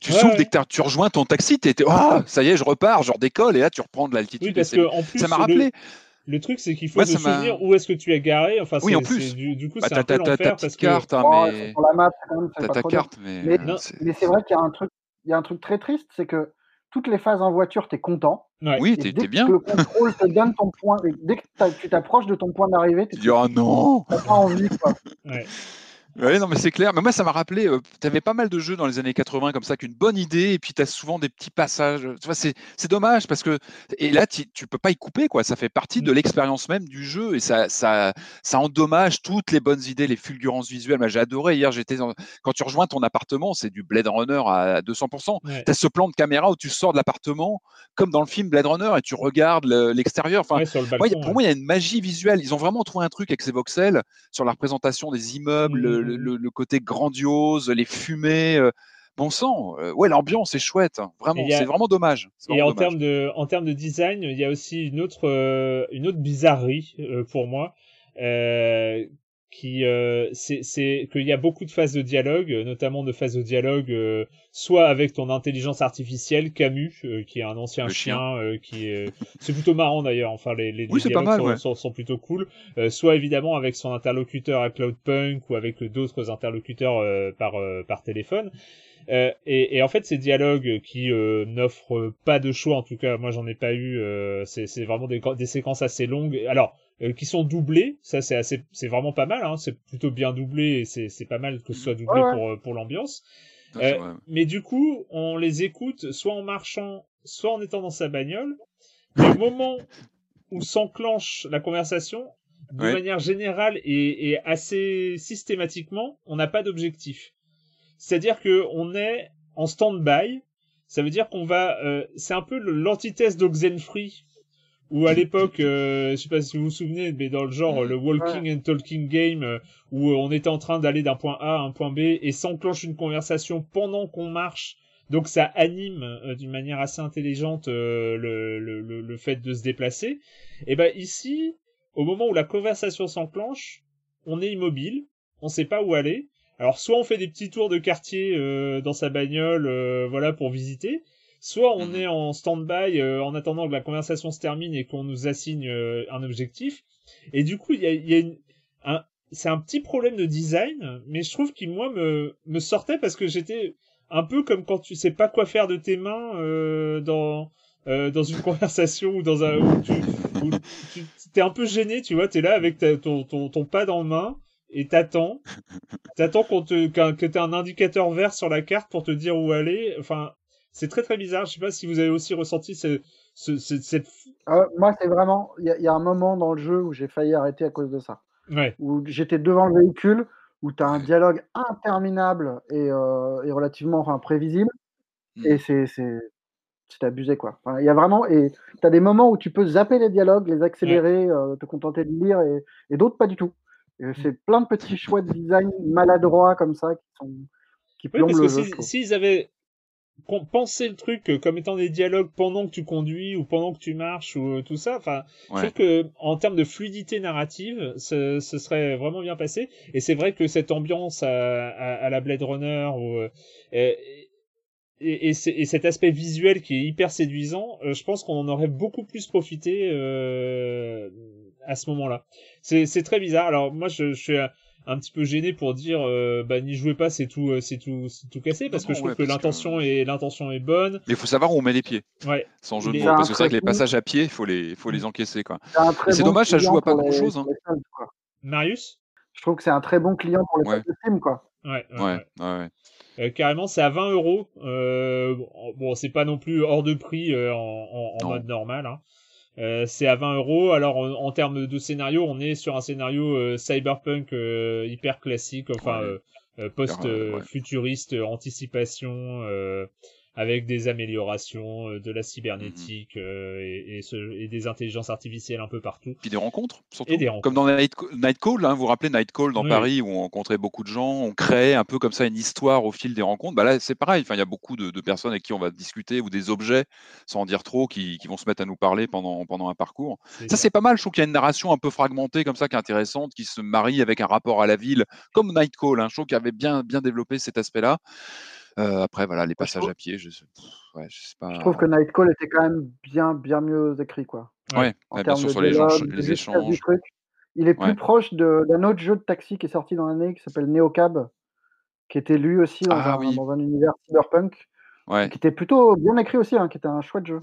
Speaker 3: Tu souffles dès que tu rejoins ton taxi, tu étais, oh, ça y est, je repars, je redécolle, et là tu reprends de l'altitude.
Speaker 1: Oui, parce que en plus, ça m'a rappelé. Le truc, c'est qu'il faut se souvenir où est-ce que tu es garé. Enfin,
Speaker 3: oui, en plus.
Speaker 1: Du, du, coup, bah, c'est un peu l'enfer
Speaker 3: parce carte, Hein, mais...
Speaker 2: la map,
Speaker 3: t'as ta carte, mais.
Speaker 2: Mais, mais c'est vrai qu'il y a un truc, il y a un truc très triste, c'est que toutes les phases en voiture, tu es content.
Speaker 3: Ouais. Oui, t'es bien.
Speaker 2: Que le contrôle te donne ton point. dès que tu t'approches de ton point d'arrivée,
Speaker 3: tu dis oh non.
Speaker 2: T'as pas envie, quoi.
Speaker 1: Ouais.
Speaker 3: Oui, non, mais c'est clair. Mais moi, ça m'a rappelé, euh, tu avais pas mal de jeux dans les années 80 comme ça, qu'une bonne idée, et puis tu as souvent des petits passages. Tu vois, c'est, dommage parce que. Et là, tu peux pas y couper, quoi. Ça fait partie de mm. l'expérience même du jeu et ça, ça, ça endommage toutes les bonnes idées, les fulgurances visuelles. Moi, j'ai adoré. Hier, j'étais. Quand tu rejoins ton appartement, c'est du Blade Runner à 200%. Tu as ce plan de caméra où tu sors de l'appartement, comme dans le film Blade Runner, et tu regardes l'extérieur. Enfin, pour moi, il y a une magie visuelle. Ils ont vraiment trouvé un truc avec ces voxels sur la représentation des immeubles, mmh, le, côté grandiose, les fumées. Euh, bon sang, euh, ouais, l'ambiance est chouette, hein, vraiment, c'est vraiment dommage.
Speaker 1: et en termes de, en termes de design, il y a aussi une autre, euh, une autre bizarrerie pour moi, qui euh, c'est qu'il y a beaucoup de phases de dialogue, euh, notamment de phases de dialogue euh, soit avec ton intelligence artificielle Camus, qui est un ancien chien, qui est c'est plutôt marrant d'ailleurs. Enfin les, les, dialogues sont, sont, plutôt cool. soit évidemment avec son interlocuteur à Cloudpunk ou avec d'autres interlocuteurs par par téléphone. Euh, et, et, en fait, ces dialogues qui euh, n'offrent pas de choix, en tout cas, moi j'en ai pas eu. Euh, c'est vraiment des, des, séquences assez longues. Alors, euh, qui sont doublées, ça c'est assez, c'est vraiment pas mal. Hein, c'est plutôt bien doublé et c'est pas mal que ce soit doublé pour pour l'ambiance. mais du coup, on les écoute soit en marchant, soit en étant dans sa bagnole. Et au moment où s'enclenche la conversation, de manière générale et, et assez systématiquement, on n'a pas d'objectif. C'est-à-dire que on est en stand-by. Ça veut dire qu'on va, euh, c'est un peu l'antithèse d'Oxenfree, où à l'époque, euh, je sais pas si vous vous souvenez, mais dans le genre le walking and talking game, euh, où on était en train d'aller d'un point A à un point B et s'enclenche une conversation pendant qu'on marche. Donc ça anime d'une manière assez intelligente le, le, le, fait de se déplacer. Et ben ici, au moment où la conversation s'enclenche, on est immobile, on sait pas où aller, alors soit on fait des petits tours de quartier euh, dans sa bagnole, euh, voilà pour visiter, soit on mhm. est en stand-by euh, en attendant que la conversation se termine et qu'on nous assigne un objectif. Et du coup, il y a, y a une, un, c'est un petit problème de design, mais je trouve qu'il moi me me sortait parce que j'étais un peu comme quand tu sais pas quoi faire de tes mains dans dans une conversation ou dans un où tu, où tu t'es un peu gêné, tu vois, t'es là avec ton, ton ton pad en main et t'attends, t'attends qu'on te, que t'aies un indicateur vert sur la carte pour te dire où aller. Enfin, c'est très très bizarre. Je sais pas si vous avez aussi ressenti ce, ce, cette.
Speaker 2: Ah moi, c'est vraiment. Il y, a un moment dans le jeu où j'ai failli arrêter à cause de ça.
Speaker 1: Ouais.
Speaker 2: Où j'étais devant le véhicule, où tu as un dialogue interminable et, euh, et relativement enfin, prévisible. Hmm. Et c'est. C'est abusé quoi. Il y a vraiment et tu as des moments où tu peux zapper les dialogues, les accélérer, euh, te contenter de lire et, et d'autres pas du tout. Mmh. C'est plein de petits choix de design maladroits comme ça qui sont qui
Speaker 1: oui, parce que s'ils avaient pensé le truc comme étant des dialogues pendant que tu conduis ou pendant que tu marches ou euh, tout ça, enfin, je trouve que en termes de fluidité narrative, ce, ce serait vraiment bien passé. Et c'est vrai que cette ambiance à, à, la Blade Runner ou euh, et, et, et, cet aspect visuel qui est hyper séduisant, euh, je pense qu'on en aurait beaucoup plus profité euh, à ce moment-là. C'est très bizarre. Alors moi, je, je suis un, petit peu gêné pour dire, euh, bah n'y jouez pas, c'est tout, euh, c'est tout, c'est tout cassé, parce que je trouve que l'intention est l'intention est bonne.
Speaker 3: Mais il faut savoir où on met les pieds.
Speaker 1: Ouais.
Speaker 3: Sans jeu de mots, parce que c'est vrai que les passages à pied, il faut les, faut les encaisser quoi. C'est dommage, ça joue à pas grand-chose. Hein.
Speaker 1: Marius?
Speaker 2: Je trouve que c'est un très bon client pour les ouais. de film, quoi.
Speaker 1: Ouais, ouais, ouais. Euh, carrément, c'est à 20 euros. Bon, c'est pas non plus hors de prix euh, en, en, mode normal. Hein. Euh, c'est à 20 euros. Alors en, termes de scénario, on est sur un scénario euh, cyberpunk euh, hyper classique, enfin post-futuriste, anticipation avec des améliorations, euh, de la cybernétique mhm. euh, et, et, des intelligences artificielles un peu partout.
Speaker 3: Puis des rencontres, surtout. Comme dans Night, Call, hein, vous vous rappelez Night Call dans Paris où on rencontrait beaucoup de gens, on créait un peu comme ça une histoire au fil des rencontres. Bah là, c'est pareil. Enfin, il y a beaucoup de, personnes avec qui on va discuter ou des objets, sans en dire trop, qui, vont se mettre à nous parler pendant, pendant un parcours. Ça, c'est pas mal. Je trouve qu'il y a une narration un peu fragmentée comme ça, qui est intéressante, qui se marie avec un rapport à la ville, comme Night Call. Hein. Je trouve qu'il avait bien, bien développé cet aspect-là. Euh, après, voilà, les passages à pied, je, ouais, je sais pas.
Speaker 2: Je trouve que Nightcall était quand même bien, bien mieux écrit, quoi.
Speaker 3: Ouais, bien sûr, sur les, échanges, les échanges.
Speaker 2: Il est plus proche d'un autre jeu de taxi qui est sorti dans l'année qui s'appelle Neocab, qui était lui aussi dans, ah un, dans un, univers cyberpunk,
Speaker 3: ouais.
Speaker 2: qui était plutôt bien écrit aussi, hein, qui était un chouette jeu.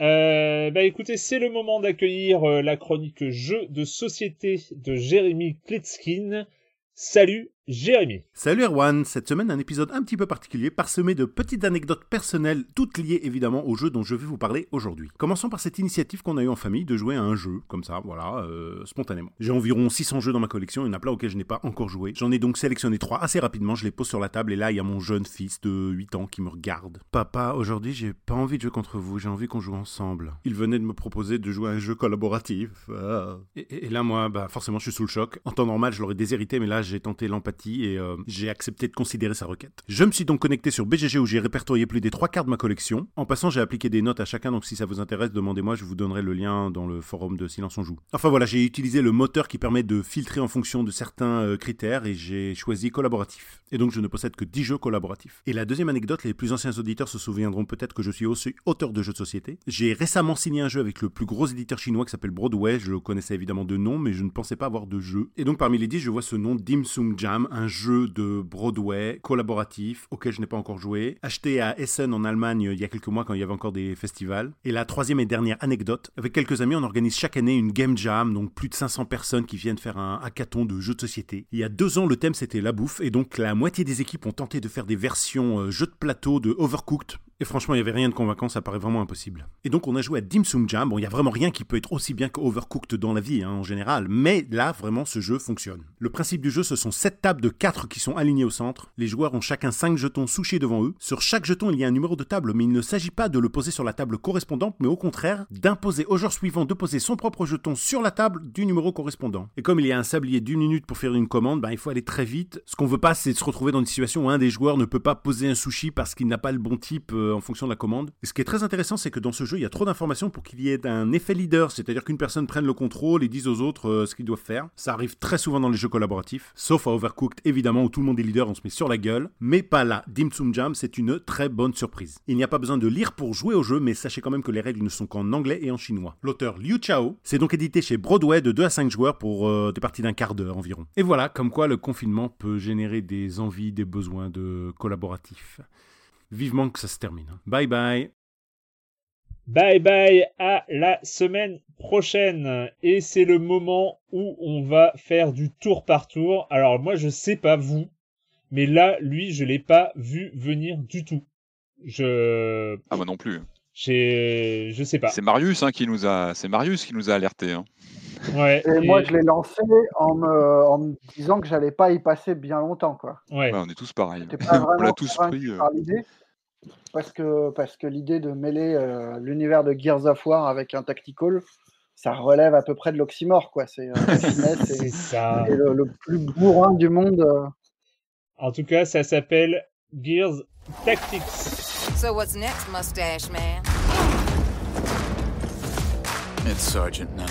Speaker 1: Euh, bah écoutez, c'est le moment d'accueillir euh, la chronique jeu de société de Jérémy Kletskin. Salut Jérémy.
Speaker 5: Salut Erwan, cette semaine un épisode un petit peu particulier parsemé de petites anecdotes personnelles, toutes liées évidemment au jeu dont je vais vous parler aujourd'hui. Commençons par cette initiative qu'on a eue en famille de jouer à un jeu, comme ça, voilà, euh, spontanément. J'ai environ 600 jeux dans ma collection, il y en a plein auxquels je n'ai pas encore joué. J'en ai donc sélectionné trois assez rapidement, je les pose sur la table et là il y a mon jeune fils de 8 ans qui me regarde. Papa, aujourd'hui j'ai pas envie de jouer contre vous, j'ai envie qu'on joue ensemble. Il venait de me proposer de jouer à un jeu collaboratif. Ah. Et, là moi, bah forcément je suis sous le choc. En temps normal je l'aurais déshérité, mais là j'ai tenté l'empathie et euh, j'ai accepté de considérer sa requête. Je me suis donc connecté sur BGG où j'ai répertorié plus des trois quarts de ma collection. En passant, j'ai appliqué des notes à chacun, donc si ça vous intéresse, demandez-moi, je vous donnerai le lien dans le forum de Silence on Joue. Enfin voilà, j'ai utilisé le moteur qui permet de filtrer en fonction de certains euh, critères et j'ai choisi collaboratif. Et donc je ne possède que 10 jeux collaboratifs. Et la deuxième anecdote, les plus anciens auditeurs se souviendront peut-être que je suis aussi auteur de jeux de société. J'ai récemment signé un jeu avec le plus gros éditeur chinois qui s'appelle Broadway, je le connaissais évidemment de nom, mais je ne pensais pas avoir de jeu. Et donc parmi les 10, je vois ce nom Dim Sum Jam, un jeu de Broadway collaboratif, auquel je n'ai pas encore joué, acheté à Essen en Allemagne il y a quelques mois quand il y avait encore des festivals. Et la troisième et dernière anecdote, avec quelques amis, on organise chaque année une game jam, donc plus de 500 personnes qui viennent faire un hackathon de jeux de société. Il y a deux ans, le thème c'était la bouffe, et donc la moitié des équipes ont tenté de faire des versions euh, jeux de plateau de Overcooked et franchement, il n'y avait rien de convaincant, ça paraît vraiment impossible. Et donc, on a joué à Dim Sum Jam. Bon, il n'y a vraiment rien qui peut être aussi bien que Overcooked dans la vie, hein, en général. Mais là, vraiment, ce jeu fonctionne. Le principe du jeu, ce sont 7 tables de 4 qui sont alignées au centre. Les joueurs ont chacun 5 jetons souchés devant eux. Sur chaque jeton, il y a un numéro de table, mais il ne s'agit pas de le poser sur la table correspondante, mais au contraire, d'imposer au joueur suivant de poser son propre jeton sur la table du numéro correspondant. Et comme il y a un sablier d'une minute pour faire une commande, ben, il faut aller très vite. Ce qu'on veut pas, c'est se retrouver dans une situation où un des joueurs ne peut pas poser un sushi parce qu'il n'a pas le bon type euh, en fonction de la commande. Et ce qui est très intéressant, c'est que dans ce jeu, il y a trop d'informations pour qu'il y ait un effet leader, c'est-à-dire qu'une personne prenne le contrôle et dise aux autres euh, ce qu'ils doivent faire. Ça arrive très souvent dans les jeux collaboratifs, sauf à Overcooked évidemment où tout le monde est leader, on se met sur la gueule, mais pas là. Dim Sum Jam, c'est une très bonne surprise. Il n'y a pas besoin de lire pour jouer au jeu, mais sachez quand même que les règles ne sont qu'en anglais et en chinois. L'auteur Liu Chao, c'est donc édité chez Broadway de 2 à 5 joueurs pour euh, des parties d'un quart d'heure environ. Et voilà, comme quoi le confinement peut générer des envies, des besoins de collaboratifs. Vivement que ça se termine. Bye bye
Speaker 1: Bye bye à la semaine prochaine. Et c'est le moment où on va faire du tour par tour. Alors moi je sais pas vous, mais là lui je l'ai pas vu venir du tout. Je
Speaker 3: Ah moi non plus.
Speaker 1: J'ai je sais pas.
Speaker 3: C'est Marius hein, qui nous a c'est Marius qui nous a alerté hein.
Speaker 2: Ouais, et, moi, je l'ai lancé en me, en disant que j'allais pas y passer bien longtemps, quoi.
Speaker 1: Ouais.
Speaker 3: on est tous pareils. on l'a tous pris. Euh
Speaker 2: parce que, parce que l'idée de mêler euh, l'univers de Gears of War avec un tactical, ça relève à peu près de l'oxymore, quoi. C'est euh, le, plus bourrin du monde. Euh.
Speaker 1: En tout cas, ça s'appelle Gears Tactics.
Speaker 6: So what's next, mustache man? It's Sergeant now.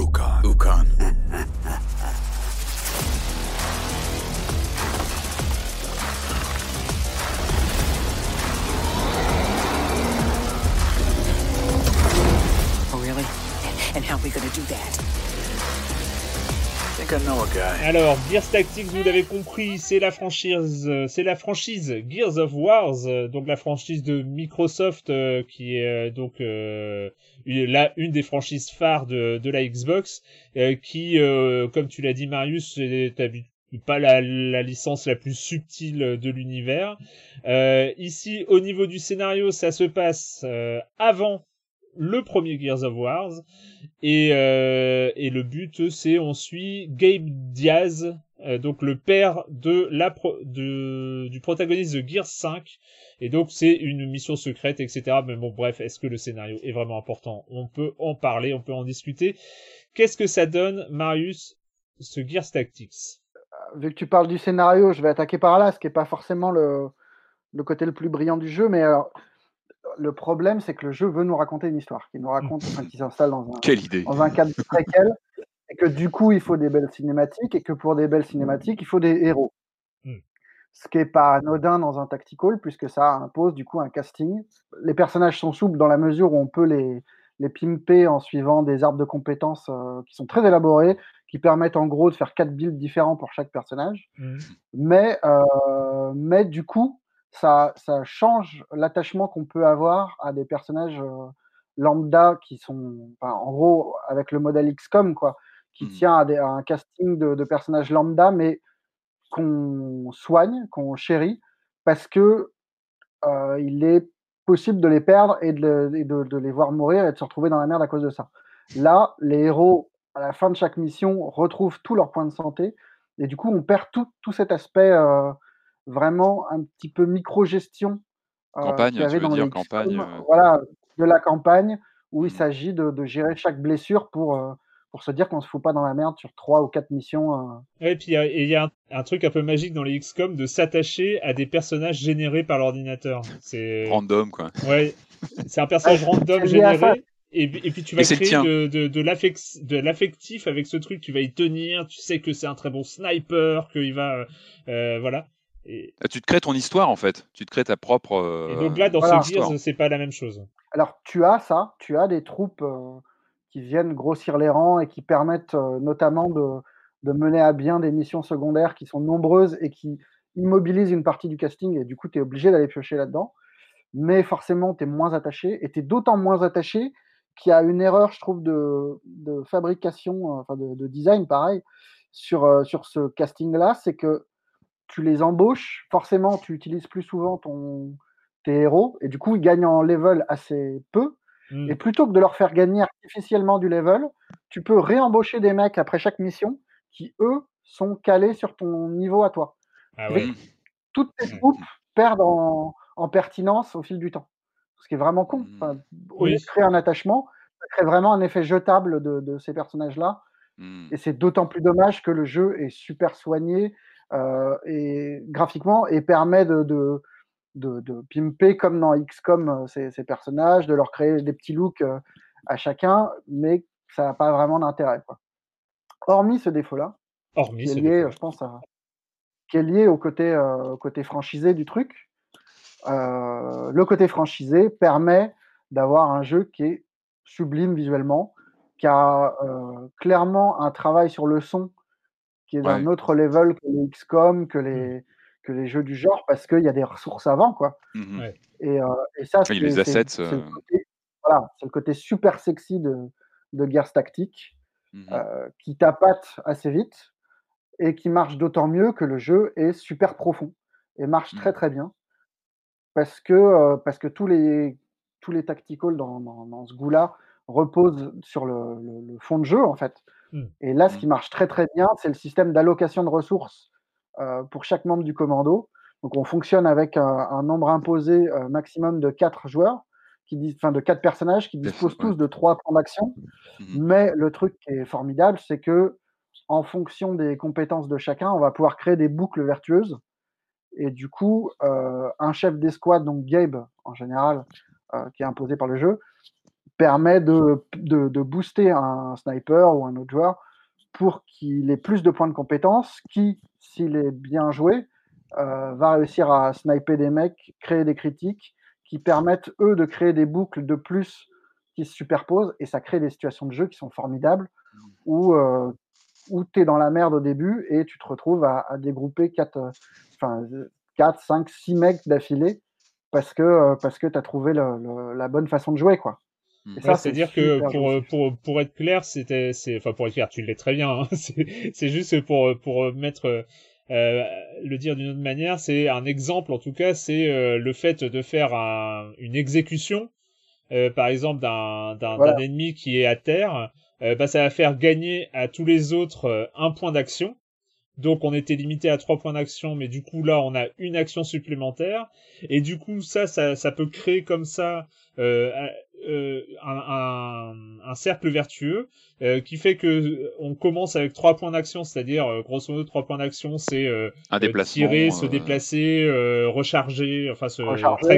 Speaker 6: Ukon. oh, really? And how are we gonna do that?
Speaker 1: Alors, Gears Tactics, vous l'avez compris, c'est la franchise, euh, c'est la franchise Gears of Wars, euh, donc la franchise de Microsoft euh, qui est donc là une des franchises phares de, la Xbox, qui, comme tu l'as dit Marius, c'est pas la, la, licence la plus subtile de l'univers. ici, au niveau du scénario, ça se passe avant le premier Gears of Wars. Et, euh, et le but, c'est on suit Gabe Diaz, euh, donc le père de la de, du protagoniste de Gears 5. Et donc c'est une mission secrète, etc. Mais bon, bref, est-ce que le scénario est vraiment important? On peut en parler, on peut en discuter. Qu'est-ce que ça donne, Marius, ce Gears Tactics?
Speaker 2: Vu que tu parles du scénario, je vais attaquer par là, ce qui n'est pas forcément le, le côté le plus brillant du jeu, mais alors, le problème, c'est que le jeu veut nous raconter une histoire, qui nous raconte, enfin, qui s'installe dans un, dans un cadre préquel, et que du coup, il faut des belles cinématiques, et que pour des belles cinématiques, il faut des héros. Hmm. Ce qui n'est pas anodin dans un tactical, puisque ça impose du coup un casting. Les personnages sont souples dans la mesure où on peut les, les pimper en suivant des arbres de compétences euh, qui sont très élaborés, qui permettent en gros de faire quatre builds différents pour chaque personnage. Hmm. Mais, euh, mais du coup, ça, change l'attachement qu'on peut avoir à des personnages lambda qui sont, en gros, avec le modèle XCOM, quoi, qui mmh. tient à, un casting de, personnages lambda, mais qu'on soigne, qu'on chérit, parce que euh, il est possible de les perdre et, de, de, les voir mourir et de se retrouver dans la merde à cause de ça. Là, les héros, à la fin de chaque mission, retrouvent tous leurs points de santé, et du coup, on perd tout, tout cet aspect euh, vraiment un petit peu micro-gestion.
Speaker 3: Euh, campagne, tu veux dire campagne.
Speaker 2: Voilà, de la campagne, où il mmh. s'agit de, de, gérer chaque blessure pour pour se dire qu'on se fout pas dans la merde sur trois ou quatre missions. Euh.
Speaker 1: et puis il y a, un, truc un peu magique dans les XCOM de s'attacher à des personnages générés par l'ordinateur. C'est
Speaker 3: random quoi.
Speaker 1: Ouais, c'est un personnage random généré. Et, et, puis tu vas créer de, de, de l'affectif avec ce truc, tu vas y tenir, tu sais que c'est un très bon sniper, qu'il va... Euh, euh voilà.
Speaker 3: Et... Ah, tu te crées ton histoire en fait, tu te crées ta propre... Euh,
Speaker 1: et donc là, dans voilà. ce Gears, c'est pas la même chose.
Speaker 2: Alors tu as ça, tu as des troupes qui viennent grossir les rangs et qui permettent euh, notamment de, de, mener à bien des missions secondaires qui sont nombreuses et qui immobilisent une partie du casting et du coup tu es obligé d'aller piocher là-dedans. Mais forcément, tu es moins attaché et tu es d'autant moins attaché qu'il y a une erreur, je trouve, de, de fabrication, euh, enfin de, de, design, pareil, sur, euh, sur ce casting-là, c'est que tu les embauches, forcément, tu utilises plus souvent ton, tes héros, et du coup, ils gagnent en level assez peu, et mm. plutôt que de leur faire gagner artificiellement du level, tu peux réembaucher des mecs après chaque mission qui, eux, sont calés sur ton niveau à toi. Ah Toutes tes mm. troupes perdent en, pertinence au fil du temps. Ce qui est vraiment con. Mm. au lieu de créer un attachement, ça crée vraiment un effet jetable de, ces personnages-là. Et c'est d'autant plus dommage que le jeu est super soigné et graphiquement et permet de de, pimper comme dans XCOM euh, ces, ces, personnages, de leur créer des petits looks euh, à chacun, mais ça n'a pas vraiment d'intérêt. Hormis ce défaut-là,
Speaker 1: qui est
Speaker 2: lié, je pense, qui est lié au côté, euh, côté franchisé du truc. le côté franchisé permet d'avoir un jeu qui est sublime visuellement, qui a clairement un travail sur le son qui est d'un autre level que les XCOM, que les, mmh que les jeux du genre parce qu'il y a des ressources avant, quoi.
Speaker 3: Mmh
Speaker 2: et, euh, et, ça,
Speaker 3: c'est les assets.
Speaker 2: C'est le, voilà, le, côté super sexy de, de Gears Tactique mmh euh, qui tapate assez vite et qui marche d'autant mieux que le jeu est super profond et marche très mmh. très bien parce que, euh, parce que tous les, tous les tacticals dans, dans, ce goût-là reposent sur le, le, fond de jeu en fait. Et là, ce qui marche très très bien, c'est le système d'allocation de ressources euh, pour chaque membre du commando. Donc on fonctionne avec un, nombre imposé euh, maximum de 4 joueurs, qui, enfin de 4 personnages qui disposent tous de 3 points d'action. Mmh Mais le truc qui est formidable, c'est que en fonction des compétences de chacun, on va pouvoir créer des boucles vertueuses. Et du coup, euh, un chef d'escouade, donc Gabe en général, qui est imposé par le jeu, permet de, de, booster un sniper ou un autre joueur pour qu'il ait plus de points de compétence, qui, s'il est bien joué, euh, va réussir à sniper des mecs, créer des critiques qui permettent, eux, de créer des boucles de plus qui se superposent, et ça crée des situations de jeu qui sont formidables, où, euh, où tu es dans la merde au début et tu te retrouves à, dégrouper 4, euh, enfin, 4, 5, 6 mecs d'affilée parce que, parce que tu as trouvé la bonne façon de jouer. quoi.
Speaker 1: Mmh. c'est-à-dire que pour, pour, pour être clair, c'était, c'est, enfin pour être clair, tu l'es très bien. Hein, c'est juste pour pour mettre euh, le dire d'une autre manière, c'est un exemple en tout cas, c'est euh, le fait de faire un, une exécution, euh, par exemple d'un d'un ennemi qui est à terre, euh, bah ça va faire gagner à tous les autres euh, un point d'action. Donc on était limité à trois points d'action, mais du coup là on a une action supplémentaire et du coup ça ça, ça peut créer comme ça euh, euh, un, un, cercle vertueux euh, qui fait que on commence avec trois points d'action, c'est-à-dire grosso modo trois points d'action, c'est tirer, se déplacer, recharger, enfin ce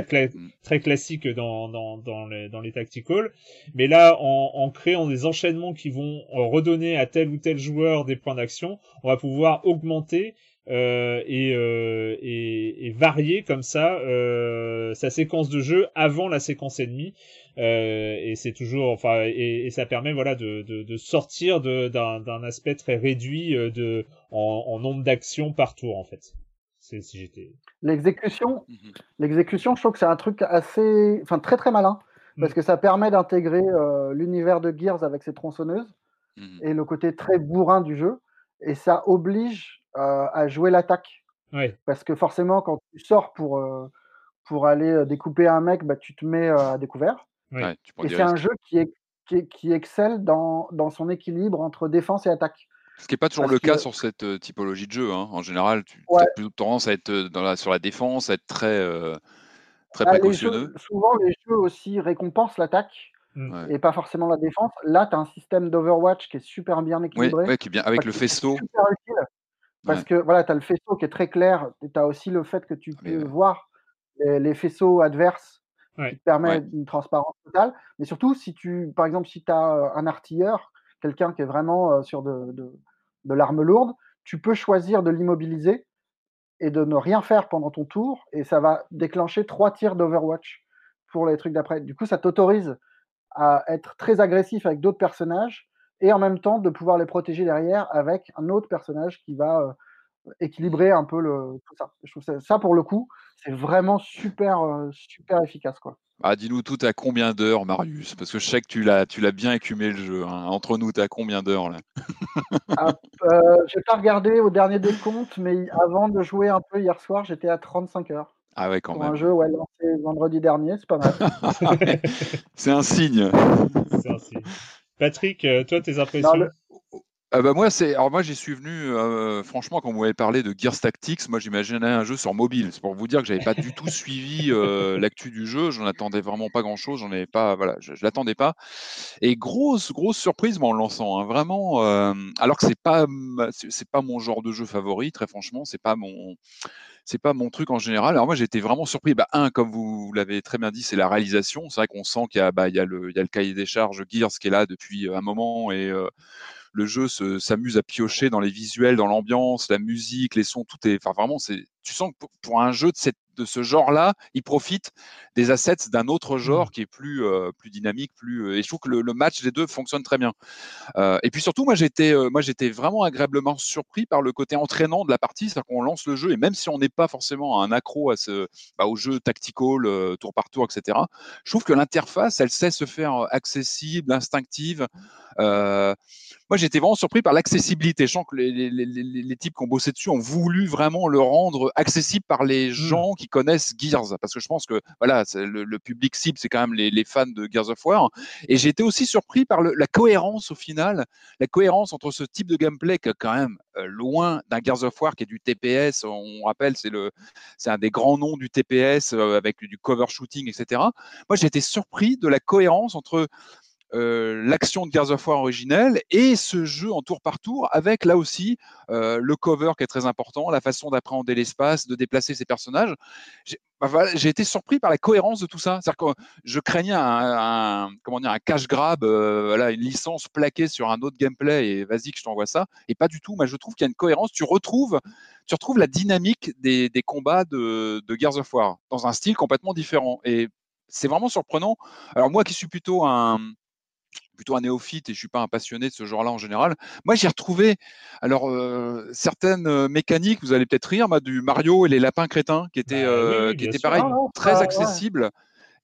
Speaker 1: très, mm. très classique dans dans dans les, dans les tacticals. Mais là, en, en créant des enchaînements qui vont redonner à tel ou tel joueur des points d'action, on va pouvoir augmenter euh, et, euh, et, et, varier comme ça euh, sa séquence de jeu avant la séquence ennemie. Euh, et c'est toujours, enfin, et, et, ça permet voilà de, de, de sortir d'un aspect très réduit de en, en nombre d'actions par tour en fait. C'est si j'étais.
Speaker 2: L'exécution, mhm. l'exécution, je trouve que c'est un truc assez, enfin très très malin parce que ça permet d'intégrer l'univers de Gears avec ses tronçonneuses mmh et le côté très bourrin du jeu, et ça oblige à jouer l'attaque. Parce que forcément, quand tu sors pour, pour aller découper un mec, bah, tu te mets à découvert. et c'est un jeu qui, est, qui, excelle dans, dans, son équilibre entre défense et attaque.
Speaker 3: Ce qui n'est pas toujours le cas sur cette typologie de jeu. Hein. En général, tu as plutôt tendance à être dans la, sur la défense, à être très, très bah, précautionneux.
Speaker 2: souvent, les jeux aussi récompensent l'attaque. Mmh. Et pas forcément la défense. Là, tu as un système d'Overwatch qui est super bien équilibré.
Speaker 3: Oui, qui est bien avec le faisceau.
Speaker 2: Parce que voilà, tu as le faisceau qui est très clair, tu as aussi le fait que tu ah, peux voir les, faisceaux adverses qui te permettent une transparence totale. Mais surtout, si tu, par exemple, si tu as un artilleur, quelqu'un qui est vraiment sur de, de, l'arme lourde, tu peux choisir de l'immobiliser et de ne rien faire pendant ton tour, et ça va déclencher trois tirs d'Overwatch pour les trucs d'après. Du coup, ça t'autorise à être très agressif avec d'autres personnages et en même temps de pouvoir les protéger derrière avec un autre personnage qui va euh, équilibrer un peu le, tout ça. Je trouve ça, pour le coup, c'est vraiment super, euh, super efficace. Quoi.
Speaker 3: Ah, dis-nous tout à combien d'heures, Marius? Parce que je sais que tu l'as, tu l'as bien écumé le jeu. Hein. Entre nous, tu as combien d'heures là?
Speaker 2: Ah, euh, Je n'ai pas regardé au dernier décompte, mais avant de jouer un peu hier soir, j'étais à 35 heures.
Speaker 3: Ah ouais, quand
Speaker 2: pour
Speaker 3: même.
Speaker 2: un jeu ouais, lancé vendredi dernier, c'est pas mal.
Speaker 3: c'est un signe.
Speaker 1: C'est un signe. Patrick, euh, toi, tes impressions
Speaker 3: ah bah moi, c'est alors moi j'y suis venu euh, franchement quand vous m'avez parlé de Gears Tactics, moi j'imaginais un jeu sur mobile. C'est pour vous dire que j'avais pas du tout suivi euh, l'actu du jeu, j'en attendais vraiment pas grand chose, j'en avais pas, voilà, je, l'attendais pas. Et grosse grosse surprise moi en lançant, hein, vraiment. alors que c'est pas c'est pas mon genre de jeu favori, très franchement, c'est pas mon c'est pas mon truc en général. Alors moi, j'ai été vraiment surpris. Bah, un, comme vous l'avez très bien dit, c'est la réalisation. C'est vrai qu'on sent qu'il y a, bah, y a le, cahier des charges Gears qui est là depuis un moment et le jeu s'amuse à piocher dans les visuels, dans l'ambiance, la musique, les sons, tout est. Enfin, vraiment, c'est. Tu sens que pour, un jeu de, cette, de ce genre-là, il profite des assets d'un autre genre mmh. qui est plus, euh, plus dynamique, plus. Euh, et je trouve que le, match des deux fonctionne très bien. Euh, et puis surtout, moi, j'étais, moi, j'étais vraiment agréablement surpris par le côté entraînant de la partie, c'est-à-dire qu'on lance le jeu et même si on n'est pas forcément un accro à ce, bah, au jeu tactical, tour par tour, etc. Je trouve que l'interface, elle sait se faire accessible, instinctive. Moi, j'étais vraiment surpris par l'accessibilité. Je sens que les, les, les, les, types qui ont bossé dessus ont voulu vraiment le rendre accessible par les mmh. gens qui connaissent Gears, parce que je pense que voilà, le, le, public cible, c'est quand même les, fans de Gears of War. Et j'ai été aussi surpris par le, la cohérence au final, la cohérence entre ce type de gameplay qui est quand même euh, loin d'un Gears of War qui est du TPS. On rappelle, c'est le, c'est un des grands noms du TPS euh, avec du cover shooting, etc. Moi, j'ai été surpris de la cohérence entre l'action de Gears of War originelle et ce jeu en tour par tour avec là aussi euh, le cover qui est très important, la façon d'appréhender l'espace, de déplacer ses personnages. J'ai bah, été surpris par la cohérence de tout ça. C'est-à-dire que je craignais un, comment dire, un cash grab, euh, voilà, une licence plaquée sur un autre gameplay et vas-y que je t'envoie ça. Et pas du tout. Moi, je trouve qu'il y a une cohérence. Tu retrouves, tu retrouves la dynamique des, des combats de, de Gears of War dans un style complètement différent. Et c'est vraiment surprenant. Alors moi qui suis plutôt un, plutôt un néophyte et je suis pas un passionné de ce genre-là en général. Moi, j'ai retrouvé alors euh, certaines euh, mécaniques. Vous allez peut-être rire, du Mario et les lapins crétins, qui étaient, bah euh, qui étaient pareil, très accessibles.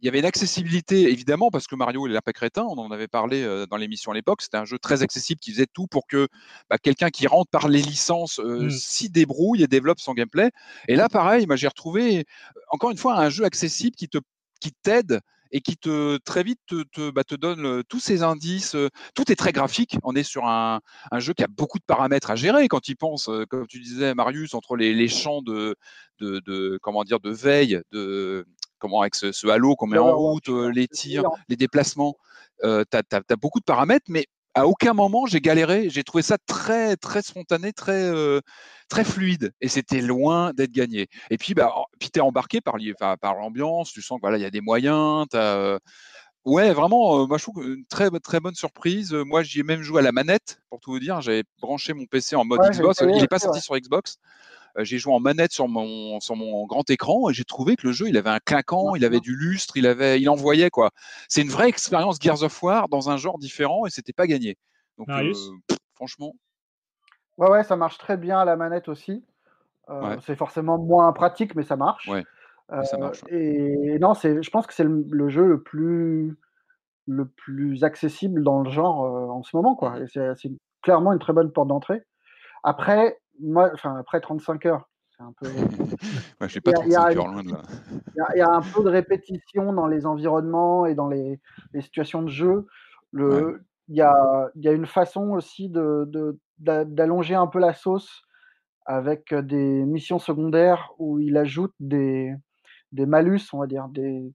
Speaker 3: Il y avait une accessibilité, évidemment, parce que Mario et les lapins crétins, on en avait parlé dans l'émission à l'époque, c'était un jeu très accessible qui faisait tout pour que bah, quelqu'un qui rentre par les licences mmh. s'y débrouille et développe son gameplay. Et là, pareil, j'ai retrouvé, encore une fois, un jeu accessible qui te qui t'aide et qui te très vite te, te, bah, te donne tous ces indices. tout est très graphique. On est sur un, un, jeu qui a beaucoup de paramètres à gérer quand il pense, comme tu disais, Marius, entre les, les champs de, de, de, comment dire de veille, de comment avec ce, ce halo qu'on met en route, les tirs, les déplacements. Tu as, as, beaucoup de paramètres, mais à aucun moment j'ai galéré. J'ai trouvé ça très très spontané, très euh, très fluide, et c'était loin d'être gagné. Et puis bah, puis t'es embarqué par l'ambiance. Tu sens que voilà il y a des moyens. Euh, ouais, vraiment, euh, moi je trouve une très très bonne surprise. Moi j'y ai même joué à la manette pour tout vous dire. J'avais branché mon PC en mode Xbox. Il n'est pas sorti sur Xbox. Euh, j'ai joué en manette sur mon, sur mon grand écran et j'ai trouvé que le jeu, il avait un clinquant, il avait du lustre, il avait, il envoyait quoi. C'est une vraie expérience Gears of War dans un genre différent et c'était pas gagné. Donc, franchement.
Speaker 2: Ouais, ouais, ça marche très bien à la manette aussi. C'est forcément moins pratique, mais ça marche.
Speaker 3: Ça marche.
Speaker 2: Et non, c'est, je pense que c'est le, jeu le plus, le plus accessible dans le genre en ce moment, quoi. Mmh. Et c'est, clairement une très bonne porte d'entrée. Après, moi, enfin, après 35 heures, c'est un peu.
Speaker 3: ouais, je pas 35 heures loin de là.
Speaker 2: Il y, a un peu de répétition dans les environnements et dans les, les situations de jeu. Le, il y, a, y, a, une façon aussi de, d'allonger un peu la sauce avec des missions secondaires où il ajoute des, des malus, on va dire, des,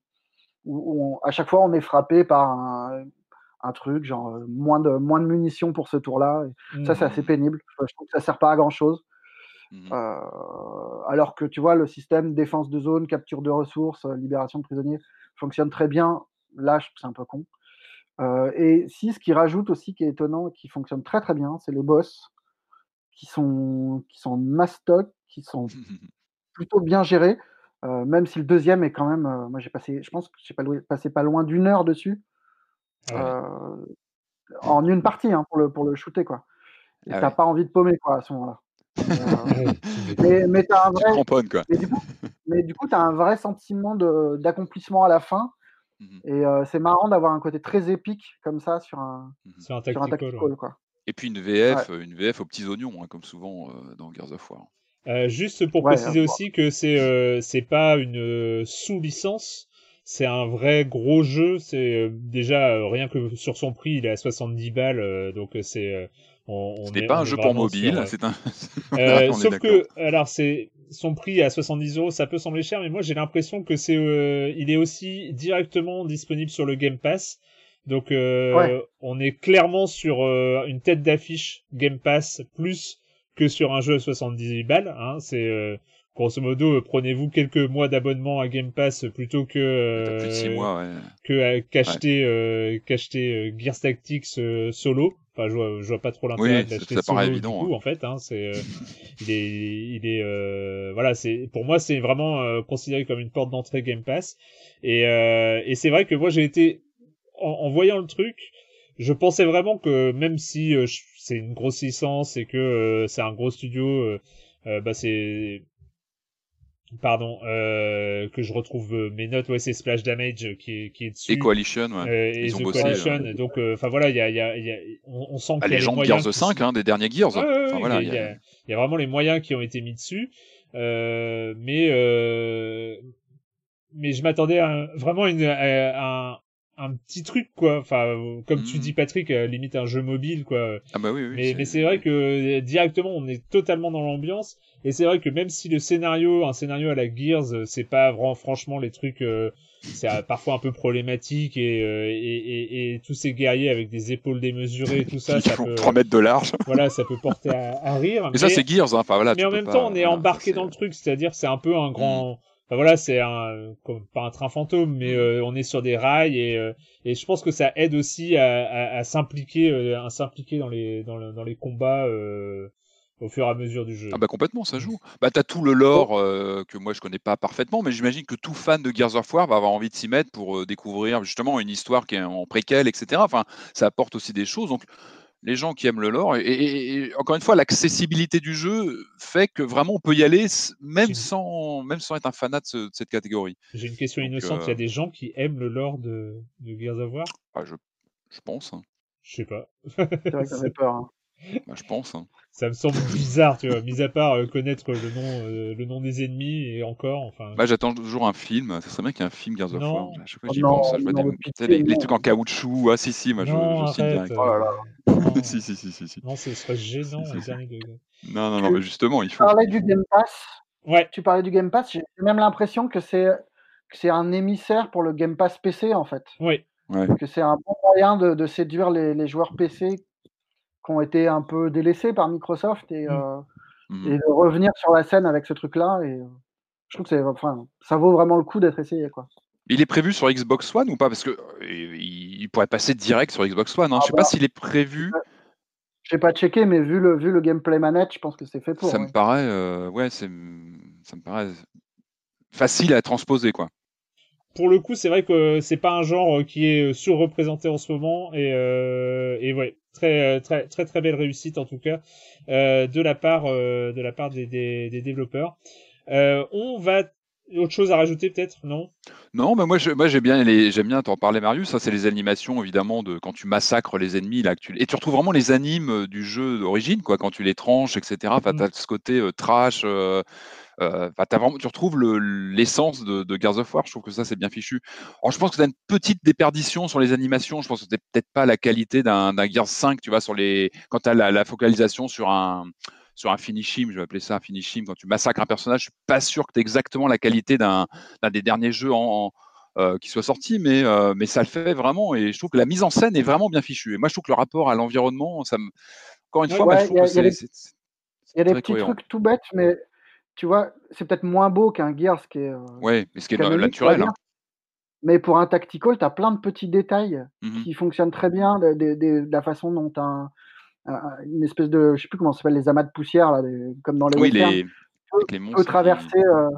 Speaker 2: où, à chaque fois on est frappé par un, un truc, genre moins de, moins de munitions pour ce tour-là. Ça, c'est assez mmh. pénible. Je trouve que ça sert pas à grand-chose. Mmh alors que tu vois, le système défense de zone, capture de ressources, libération de prisonniers fonctionne très bien. Là, je trouve c'est un peu con. et si ce qui rajoute aussi, qui est étonnant, qui fonctionne très très bien, c'est les boss qui sont, qui sont mastoc, qui sont plutôt bien gérés. Même si le deuxième est quand même, moi j'ai passé, je pense que j'ai passé pas loin d'une heure dessus. Ah en une partie hein, pour, le, pour le shooter. Quoi. Et ah t'as pas envie de paumer quoi, à ce moment-là. mais, mais, as un vrai,
Speaker 3: quoi.
Speaker 2: mais du coup, tu as un vrai sentiment d'accomplissement à la fin. Mmh Et c'est marrant d'avoir un côté très épique comme ça sur un,
Speaker 1: mmh sur un tactical.
Speaker 2: quoi.
Speaker 3: Et puis une VF, une VF aux petits oignons, hein, comme souvent dans Gears of War.
Speaker 1: Juste pour préciser aussi que c'est c'est pas une sous-licence, c'est un vrai gros jeu. C'est euh, déjà euh, rien que sur son prix, il est à 70 balles, euh, donc c'est.
Speaker 3: on, Ce n'est pas un jeu pour mobile, c'est un.
Speaker 1: sauf que, alors c'est son prix à 70 euros, ça peut sembler cher, mais moi j'ai l'impression que c'est, il est aussi directement disponible sur le Game Pass. Donc on est clairement sur une tête d'affiche Game Pass plus que sur un jeu à 78 balles. Hein. C'est grosso modo, euh, prenez-vous quelques mois d'abonnement à Game Pass plutôt que
Speaker 3: euh,
Speaker 1: que qu'acheter euh, qu'acheter Gears Tactics solo. Enfin, je vois, je vois pas trop l'intérêt d'acheter solo évident, du coup, hein. en fait. Hein, c'est il est il est voilà, c'est pour moi c'est vraiment considéré comme une porte d'entrée Game Pass. Et et c'est vrai que moi j'ai été en, en, voyant le truc, je pensais vraiment que même si c'est une grosse licence et que c'est un gros studio, bah c'est pardon, euh, que je retrouve euh, mes notes, ouais, c'est Splash Damage euh, qui est, qui est dessus.
Speaker 3: Et Coalition, ouais.
Speaker 1: Euh, et Ils The Coalition, donc, enfin voilà, il y a, y, a, y a, on, on sent
Speaker 3: ah, a les gens de Gears 5, hein, des derniers Gears.
Speaker 1: Ouais, voilà, il y, y a vraiment les moyens qui ont été mis dessus, euh, mais mais je m'attendais à, vraiment une, à, un, un petit truc quoi enfin comme tu mmh. dis Patrick limite un jeu mobile quoi
Speaker 3: ah bah oui, oui
Speaker 1: mais mais c'est vrai que directement on est totalement dans l'ambiance et c'est vrai que même si le scénario, un scénario à la Gears, euh, c'est pas vraiment, franchement les trucs, euh, c'est euh, parfois un peu problématique et, et, et, et, tous ces guerriers avec des épaules démesurées et tout ça, ça peut
Speaker 3: 3 mètres de large.
Speaker 1: voilà, ça peut porter à, à rire.
Speaker 3: Mais, ça c'est Gears, hein. enfin voilà.
Speaker 1: Mais en même temps, on est embarqué dans le truc, c'est-à-dire c'est un peu un grand. Mm. Enfin voilà, c'est un pas un train fantôme, mais mm. on est sur des rails et et je pense que ça aide aussi à, à, à s'impliquer, à s'impliquer dans les dans, le, dans les combats. Euh, au fur et à mesure du jeu.
Speaker 3: Ah bah complètement, ça joue. Bah t'as tout le lore euh, que moi je connais pas parfaitement, mais j'imagine que tout fan de Gears of War va avoir envie de s'y mettre pour euh, découvrir justement une histoire qui est en préquel, etc. Enfin, ça apporte aussi des choses. Donc les gens qui aiment le lore, et, encore une fois, l'accessibilité du jeu fait que vraiment on peut y aller même sans, même sans être un fanat de, cette catégorie.
Speaker 1: J'ai une question innocente, il y a euh, des gens qui aiment le lore de, de Gears of War?
Speaker 3: Ah, je, je pense. Hein.
Speaker 1: Je sais pas.
Speaker 2: C'est vrai que ça fait peur. Hein.
Speaker 3: Bah, je pense. Hein.
Speaker 1: Ça me semble bizarre, tu vois, mis à part euh, connaître le nom, euh, le nom des ennemis et encore, enfin.
Speaker 3: Bah, j'attends toujours un film. Ça serait bien qu'il y ait un film Gears of War. À chaque fois j'y pense, je vois des, les, trucs en caoutchouc. Ah, si, si, moi, je, je direct.
Speaker 1: Oh là là.
Speaker 3: si, si, si, si, si.
Speaker 1: Non, ce serait gênant, si, si,
Speaker 3: Non, non, non, mais justement, il faut.
Speaker 2: Tu parlais du Game Pass.
Speaker 1: Ouais.
Speaker 2: Tu parlais du Game Pass. J'ai même l'impression que c'est, que c'est un émissaire pour le Game Pass PC, en fait.
Speaker 1: Oui.
Speaker 3: Ouais.
Speaker 2: Que c'est un bon moyen de, de séduire les, les joueurs PC qui ont été un peu délaissés par Microsoft et, mmh. euh, mmh. et de revenir sur la scène avec ce truc-là. Et euh, je trouve que c'est, enfin, ça vaut vraiment le coup d'être essayé, quoi.
Speaker 3: Il est prévu sur Xbox One ou pas? Parce que euh, il pourrait passer direct sur Xbox One. Hein. Ah je sais pas bah, s'il est prévu.
Speaker 2: Je n'ai pas checké, mais vu le, vu le gameplay manette, je pense que c'est fait pour.
Speaker 3: Ça me paraît, ouais, c'est, ça me paraît facile à transposer, quoi
Speaker 1: pour le coup, c'est vrai que c'est pas un genre qui est surreprésenté en ce moment et, euh, et ouais, très très très très belle réussite en tout cas euh, de la part euh, de la part des, des, des développeurs. Euh, on va autre chose à rajouter peut-être? Non?
Speaker 3: Non, mais moi, moi j'ai bien les, j'aime bien t'en parler, Marius. Ça, c'est les animations évidemment de quand tu massacres les ennemis là, et tu retrouves vraiment les animes euh, du jeu d'origine, quoi, quand tu les tranches, etc. Enfin, mmh. as ce côté euh, trash. Euh, vraiment, tu retrouves l'essence de, de, Gears of War. Je trouve que ça, c'est bien fichu. Alors, je pense que tu as une petite déperdition sur les animations. Je pense que c'est peut-être pas la qualité d'un Gears 5, tu vois, sur les, quand tu as la, la, focalisation sur un, sur un finishing, je vais appeler ça un finishing, quand tu massacres un personnage, je suis pas sûr que tu exactement la qualité d'un des derniers jeux en, euh, qui soit sorti, mais, euh, mais ça le fait vraiment. Et je trouve que la mise en scène est vraiment bien fichue. Et moi, je trouve que le rapport à l'environnement, ça me. Encore une fois, je trouve que c'est.
Speaker 2: Il y a des petits trucs tout bêtes, mais tu vois, c'est peut-être moins beau qu'un Gears qui est. Euh,
Speaker 3: mais ce qui est naturel. Hein.
Speaker 2: Mais pour un tactical, tu as plein de petits détails mmh qui fonctionnent très bien, de, de la façon dont un, une espèce de, je sais plus comment ça s'appelle, les amas de poussière, là, comme dans les
Speaker 3: oui, les, peut,
Speaker 2: les peut traverser, euh,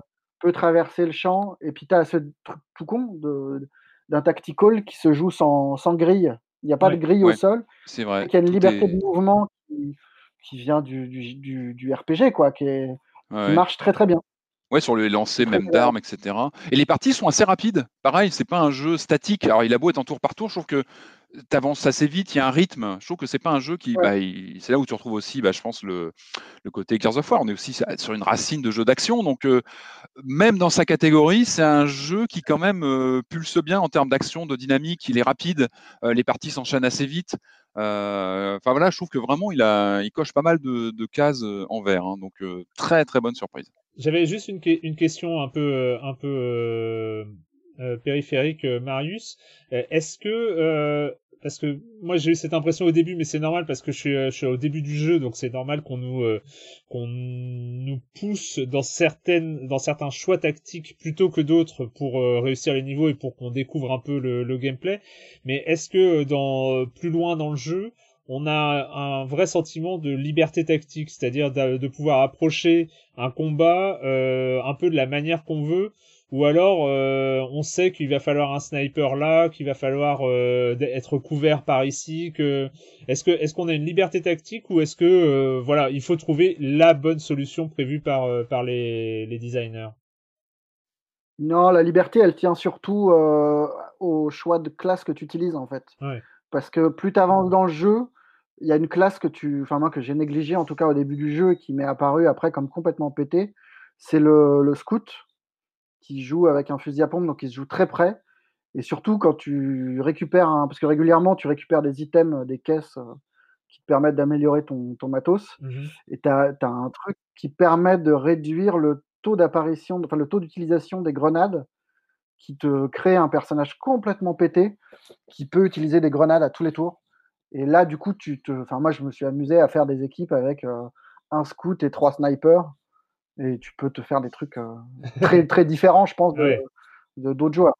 Speaker 2: peut traverser le champ, et puis tu as ce truc tout con d'un tactical qui se joue sans, sans grille. Il n'y a pas de grille au sol.
Speaker 3: C'est vrai.
Speaker 2: Il y a une liberté de mouvement qui, qui vient du, du, du, RPG, quoi, qui, est, qui marche très très bien.
Speaker 3: Ouais, sur les lancers même d'armes, etc. Et les parties sont assez rapides. Pareil, c'est pas un jeu statique. Alors, il a beau être en tour par tour, je trouve que tu avances assez vite, il y a un rythme. Je trouve que c'est pas un jeu qui. Bah, c'est là où tu retrouves aussi, bah, je pense, le, le, côté Gears of War. On est aussi sur une racine de jeu d'action. Donc, euh, même dans sa catégorie, c'est un jeu qui, quand même, euh, pulse bien en termes d'action, de dynamique. Il est rapide. Euh, les parties s'enchaînent assez vite. Enfin, voilà, je trouve que vraiment, il, a, il coche pas mal de, de cases en vert. Hein. donc, très, très bonne surprise.
Speaker 1: J'avais juste une, une, question un peu, un peu périphérique, Marius. Est-ce que parce que moi j'ai eu cette impression au début, mais c'est normal parce que je suis, euh, au début du jeu, donc c'est normal qu'on nous euh, qu'on nous pousse dans certaines dans certains choix tactiques plutôt que d'autres pour euh, réussir les niveaux et pour qu'on découvre un peu le, le gameplay. Mais est-ce que dans plus loin dans le jeu, on a un vrai sentiment de liberté tactique, c'est-à-dire de, de, pouvoir approcher un combat un peu de la manière qu'on veut ou alors euh, on sait qu'il va falloir un sniper là, qu'il va falloir euh, être couvert par ici. Que est-ce que est-ce qu'on a une liberté tactique ou est-ce que euh, voilà il faut trouver la bonne solution prévue par par les, les designers?
Speaker 2: Non, la liberté elle tient surtout au choix de classe que tu utilises en fait. Parce que plus tu avances dans le jeu, il y a une classe que tu, enfin moi que j'ai négligée en tout cas au début du jeu et qui m'est apparue après comme complètement pété, c'est le, le scout qui joue avec un fusil à pompe, donc il se joue très près. Et surtout quand tu récupères un, parce que régulièrement tu récupères des items, des caisses euh, qui te permettent d'améliorer ton, ton, matos. Mmh et tu as, un truc qui permet de réduire le taux d'apparition, enfin le taux d'utilisation des grenades, qui te crée un personnage complètement pété, qui peut utiliser des grenades à tous les tours. Et là, du coup, tu te, enfin moi je me suis amusé à faire des équipes avec euh, un scout et trois snipers et tu peux te faire des trucs euh, très, très différents, je pense, de, d'autres joueurs.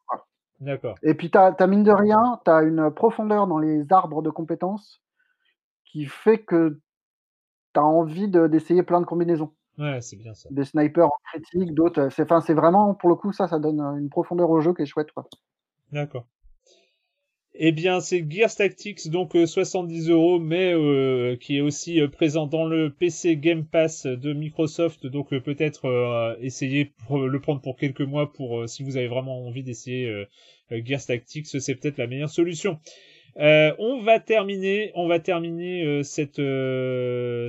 Speaker 1: D'accord.
Speaker 2: Et puis, tu as, mine de rien, tu as une profondeur dans les arbres de compétences qui fait que tu as envie d'essayer plein de combinaisons.
Speaker 1: Ouais, c'est bien ça.
Speaker 2: Des snipers en critique, d'autres. C'est, c'est vraiment, pour le coup, ça, ça donne une profondeur au jeu qui est chouette. Quoi.
Speaker 1: D'accord. Eh bien, c'est Gears Tactics, donc 70 euh, euros, mais euh, qui est aussi euh, présent dans le PC Game Pass de Microsoft. Donc peut-être essayer pour le prendre pour quelques mois pour si vous avez vraiment envie d'essayer Gears Tactics, c'est peut-être la meilleure solution. on va terminer, on va terminer cette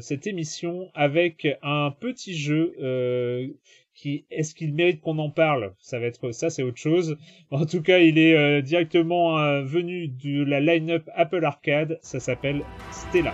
Speaker 1: cette émission avec un petit jeu est-ce qu'il mérite qu'on en parle? Ça va être ça, c'est autre chose. En tout cas, il est euh, directement euh, venu de la line-up Apple Arcade. Ça s'appelle Stella.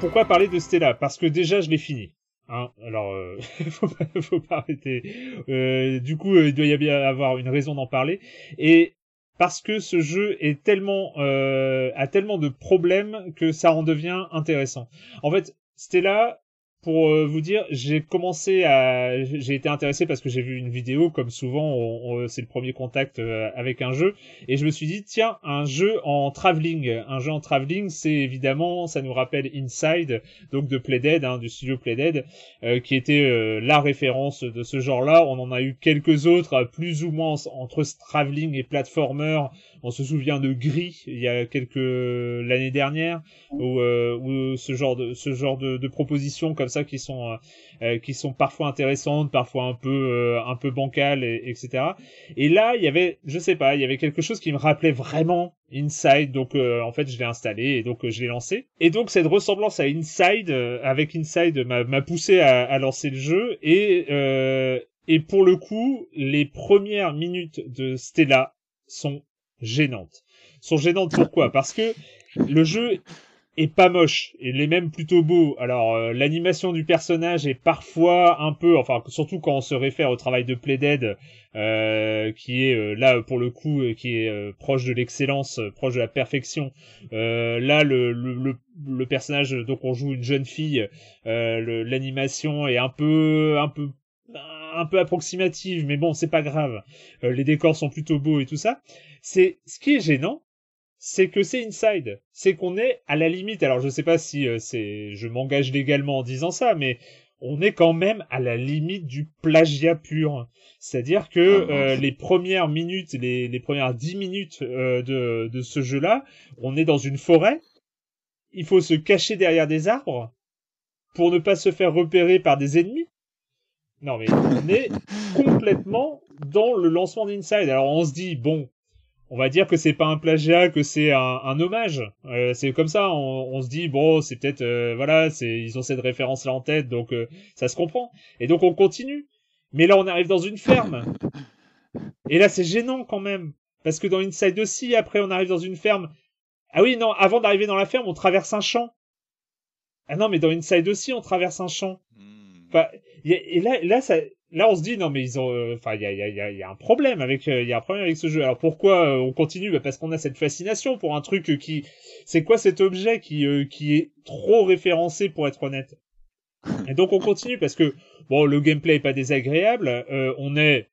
Speaker 1: Pourquoi, parler de Stella? Parce que déjà, je l'ai fini. Hein Alors, euh, faut, pas, faut arrêter. Euh, du coup, euh, il doit y avoir une raison d'en parler. Et parce que ce jeu est tellement euh, a tellement de problèmes que ça en devient intéressant. En fait, Stella, pour euh, vous dire, j'ai commencé à, j'ai été intéressé parce que j'ai vu une vidéo, comme souvent, c'est le premier contact euh, avec un jeu, et je me suis dit, tiens, un jeu en travelling, un jeu en travelling, c'est évidemment, ça nous rappelle Inside, donc de Playdead, hein, du studio Playdead, euh, qui était la référence de ce genre-là. On en a eu quelques autres, plus ou moins entre travelling et platformer. On se souvient de Gris il y a quelques l'année dernière, où, où ce genre de ce genre de, de propositions comme ça qui sont euh, euh, qui sont parfois intéressantes, parfois un peu euh, un peu bancales, et, etc. Et là, il y avait, je sais pas, il y avait quelque chose qui me rappelait vraiment Inside, donc en fait je l'ai installé et donc je l'ai lancé. Et donc cette ressemblance à Inside, avec Inside, m'a poussé à, à, lancer le jeu et et pour le coup, les premières minutes de Stella sont gênantes. Sont gênantes pourquoi? Parce que le jeu est pas moche, il est même plutôt beau. Alors euh, l'animation du personnage est parfois un peu, enfin surtout quand on se réfère au travail de Playdead, euh, qui est euh, là pour le coup qui est proche de l'excellence, proche de la perfection. là le, le, le, personnage donc on joue une jeune fille, l'animation est un peu un peu un peu approximative, mais bon c'est pas grave. les décors sont plutôt beaux et tout ça. C'est ce qui est gênant, c'est que c'est inside, c'est qu'on est à la limite. Alors je sais pas si euh, c'est, je m'engage légalement en disant ça, mais on est quand même à la limite du plagiat pur. C'est-à-dire que ah, euh, les premières minutes, les, les premières dix minutes euh, de, de ce jeu-là, on est dans une forêt. Il faut se cacher derrière des arbres pour ne pas se faire repérer par des ennemis. Non mais on est complètement dans le lancement d'Inside. Alors on se dit bon, on va dire que c'est pas un plagiat, que c'est un, hommage. Euh, c'est comme ça, on, se dit bon, c'est peut-être euh, voilà, c'est ils ont cette référence là en tête, donc euh, ça se comprend. Et donc on continue. Mais là, on arrive dans une ferme. Et là, c'est gênant quand même, parce que dans Inside aussi, après, on arrive dans une ferme. Ah oui, non, avant d'arriver dans la ferme, on traverse un champ. Ah non, mais dans Inside aussi, on traverse un champ. Hmm. Enfin, et là, là, ça, là on se dit non mais ils ont euh, enfin il y a, y, a, y a un problème avec euh, il y a un problème avec ce jeu. Alors pourquoi euh, on continue? Bah, parce qu'on a cette fascination pour un truc qui c'est quoi cet objet qui qui est trop référencé pour être honnête? Et donc on continue parce que bon le gameplay est pas désagréable on est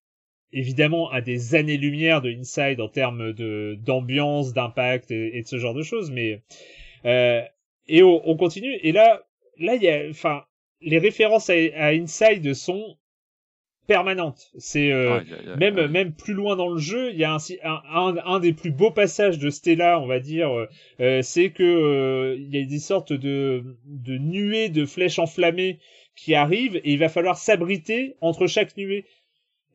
Speaker 1: évidemment à des années lumière de Inside en termes de d'ambiance d'impact et, de ce genre de choses mais et on, on, continue. Et là là il y a enfin les références à Inside sont permanente. C'est euh, même même plus loin dans le jeu, il y a un, un, un, des plus beaux passages de Stella, on va dire, euh, euh, c'est que il y a des sortes de de nuées de flèches enflammées qui arrivent et il va falloir s'abriter entre chaque nuée.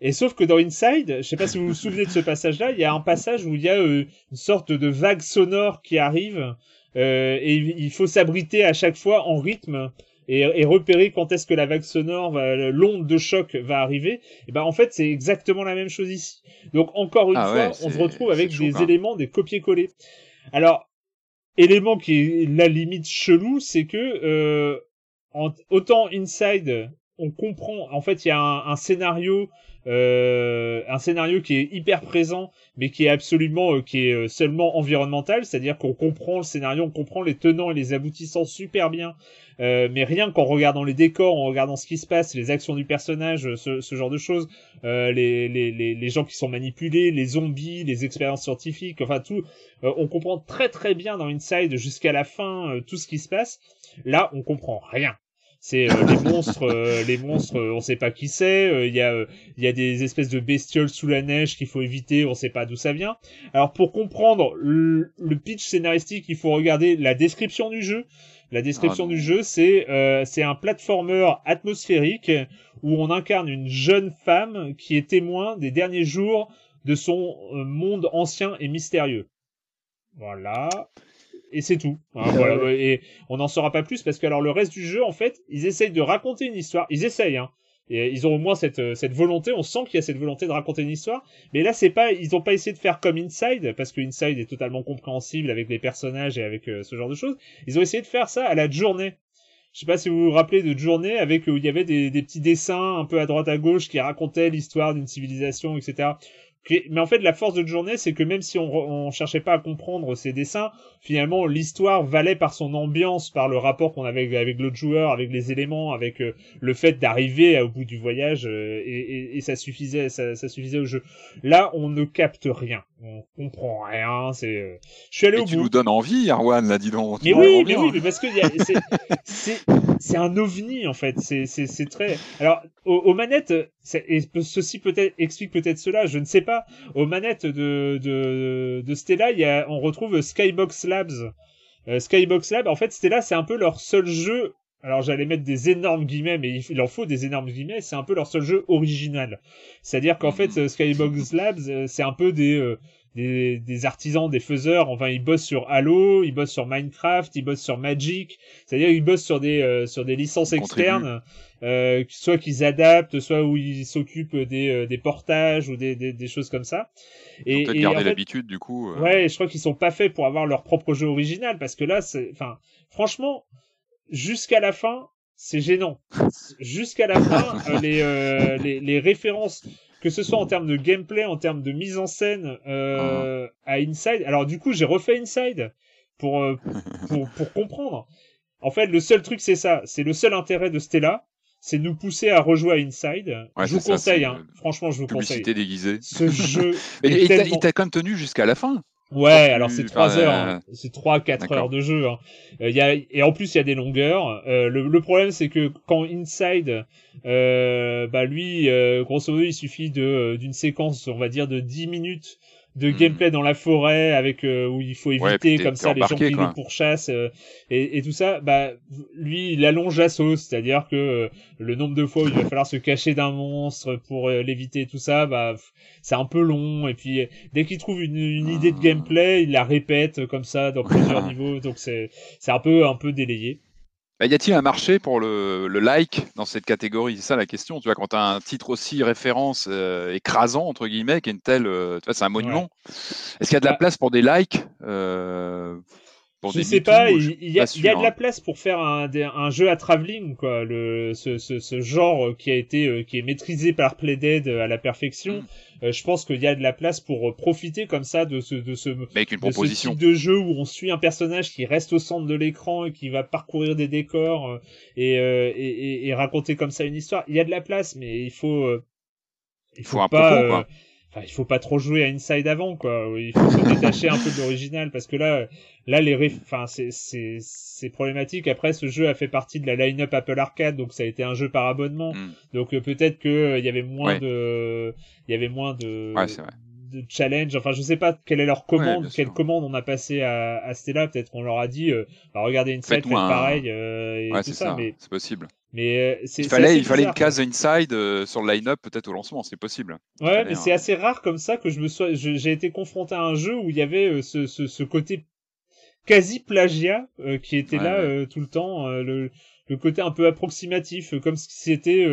Speaker 1: Et sauf que dans Inside, je sais pas si vous vous souvenez de ce passage-là, il y a un passage où il y a une sorte de vague sonore qui arrive et il faut s'abriter à chaque fois en rythme et, repérer quand est-ce que la vague sonore, l'onde de choc va arriver, et eh ben en fait c'est exactement la même chose ici. Donc encore une ah fois, on se retrouve avec des éléments, des copier-coller. Alors élément qui est la limite chelou, c'est que euh, autant Inside, on comprend, en fait il y a un, scénario euh, un scénario qui est hyper présent, mais qui est absolument, euh, qui est euh, seulement environnemental, c'est-à-dire qu'on comprend le scénario, on comprend les tenants et les aboutissants super bien, euh, mais rien qu'en regardant les décors, en regardant ce qui se passe, les actions du personnage, ce, ce genre de choses, euh, les, les, les, les, gens qui sont manipulés, les zombies, les expériences scientifiques, enfin tout, euh, on comprend très très bien dans Inside jusqu'à la fin tout ce qui se passe. Là, on comprend rien. C'est les monstres, les monstres, on sait pas qui c'est. Il y a, il y a des espèces de bestioles sous la neige qu'il faut éviter, on sait pas d'où ça vient. Alors pour comprendre le pitch scénaristique, il faut regarder la description du jeu. La description ah, du jeu, c'est euh, c'est un platformer atmosphérique où on incarne une jeune femme qui est témoin des derniers jours de son euh, monde ancien et mystérieux. Voilà. Et c'est tout. Hein, voilà. Et on n'en saura pas plus parce que alors le reste du jeu, en fait, ils essayent de raconter une histoire. Ils essayent, hein. Et ils ont au moins cette, euh, cette volonté, on sent qu'il y a cette volonté de raconter une histoire. Mais là, c'est pas, ils ont pas essayé de faire comme Inside, parce que Inside est totalement compréhensible avec les personnages et avec euh, ce genre de choses. Ils ont essayé de faire ça à la journée. Je sais pas si vous vous rappelez de journée avec où il y avait des, des petits dessins un peu à droite à gauche qui racontaient l'histoire d'une civilisation, etc. mais en fait, la force de journée, c'est que même si on, cherchait pas à comprendre ses dessins, finalement, l'histoire valait par son ambiance, par le rapport qu'on avait avec l'autre joueur, avec les éléments, avec euh, le fait d'arriver au bout du voyage, euh, et, ça suffisait, ça, suffisait au jeu. Là, on ne capte rien, on comprend rien. C'est, euh, je suis allé au
Speaker 3: tu
Speaker 1: bout.
Speaker 3: nous donnes envie, Arwan, là, dis donc.
Speaker 1: Mais oui, mais oui, mais parce que c'est, c'est un ovni en fait. C'est, c'est, c'est très. Alors, aux, aux manettes, et ceci peut-être explique peut-être cela, je ne sais pas. Aux manettes de, de, de Stella, il y a, on retrouve Skybox Labs. Euh, Skybox Labs, en fait, Stella, c'est un peu leur seul jeu. Alors j'allais mettre des énormes guillemets, mais il en faut des énormes guillemets. C'est un peu leur seul jeu original. C'est-à-dire qu'en fait, mhm. Skybox Labs, euh, c'est un peu des, euh, des, des, artisans, des faiseurs. Enfin, ils bossent sur Halo, ils bossent sur Minecraft, ils bossent sur Magic. C'est-à-dire ils bossent sur des sur des licences externes euh, soit qu'ils adaptent, soit où ils s'occupent des, euh, des portages ou des, des, des, choses comme ça.
Speaker 3: Et, peut-être garder l'habitude du coup.
Speaker 1: Euh... Ouais, je crois qu'ils sont pas faits pour avoir leur propre jeu original parce que là, c'est, enfin, franchement, jusqu'à la fin, c'est gênant. jusqu'à la fin, euh, les, euh, les, les références que ce soit en termes de gameplay, en termes de mise en scène euh, à Inside. Alors du coup, j'ai refait Inside pour, pour, pour comprendre. En fait, le seul truc, c'est ça. C'est le seul intérêt de Stella, c'est nous pousser à rejouer à Inside. je vous conseille, hein. franchement, je vous conseille.
Speaker 3: déguisée.
Speaker 1: Ce jeu.
Speaker 3: et il t'a quand même tenu jusqu'à la fin.
Speaker 1: Ouais, alors c'est trois heures, hein. c'est trois quatre heures de jeu. Hein. Euh, y a, et en plus il y a des longueurs. Euh, le, le, problème c'est que quand Inside, euh, bah lui, euh, grosso modo, il suffit de d'une séquence, on va dire de 10 minutes de hmm. gameplay dans la forêt avec euh, où il faut éviter comme ça les gens qui nous pourchassent euh, et, et, tout ça bah lui il allonge la sauce c'est-à-dire que euh, le nombre de fois où il va falloir se cacher d'un monstre pour l'éviter tout ça bah c'est un peu long et puis dès qu'il trouve une, une, idée de ah. gameplay il la répète comme ça dans plusieurs niveaux donc c'est c'est un peu un peu délayé
Speaker 3: bah, y a-t-il un marché pour le, le, like dans cette catégorie? C'est ça la question. Tu vois, quand tu as un titre aussi référence euh, écrasant, entre guillemets, qui est une telle. Euh, tu vois, c'est un monument. Est-ce qu'il y a de la bah place pour des likes euh,
Speaker 1: pour Je sais pas, il, y, a, il y a de la place pour faire un, un jeu à travelling, quoi. Le, ce, ce, ce genre qui a été, qui est maîtrisé par Playdead à la perfection. Mm. Euh, je pense qu'il y a de la place pour euh, profiter comme ça de ce de ce,
Speaker 3: Avec une proposition.
Speaker 1: type de jeu où on suit un personnage qui reste au centre de l'écran et qui va parcourir des décors euh, et, et, et, raconter comme ça une histoire. Il y a de la place, mais il faut
Speaker 3: il faut, un pas, quoi.
Speaker 1: Enfin, il faut pas trop jouer à Inside avant, quoi. Il faut se détacher un peu de l'original parce que là, là, les, enfin, c'est, c'est, c'est problématique. Après, ce jeu a fait partie de la line-up Apple Arcade, donc ça a été un jeu par abonnement. Hmm. Donc euh, peut-être que euh, il y avait moins de, il y avait moins de. De challenge. Enfin, je sais pas quelle est leur commande, quelle commande on a passé à, à Stella. Peut-être qu'on leur a dit, euh, bah, regardez Inside, faites, pareil. Euh, et
Speaker 3: ouais, ça,
Speaker 1: ça mais...
Speaker 3: c'est possible.
Speaker 1: Mais euh,
Speaker 3: il fallait, il fallait une case inside euh, sur le line-up peut-être au lancement, c'est possible.
Speaker 1: Ouais, mais c'est assez rare comme ça que je me sois, j'ai été confronté à un jeu où il y avait euh, ce, ce, ce, côté quasi plagiat qui était là tout le temps, le, le, côté un peu approximatif, comme si c'était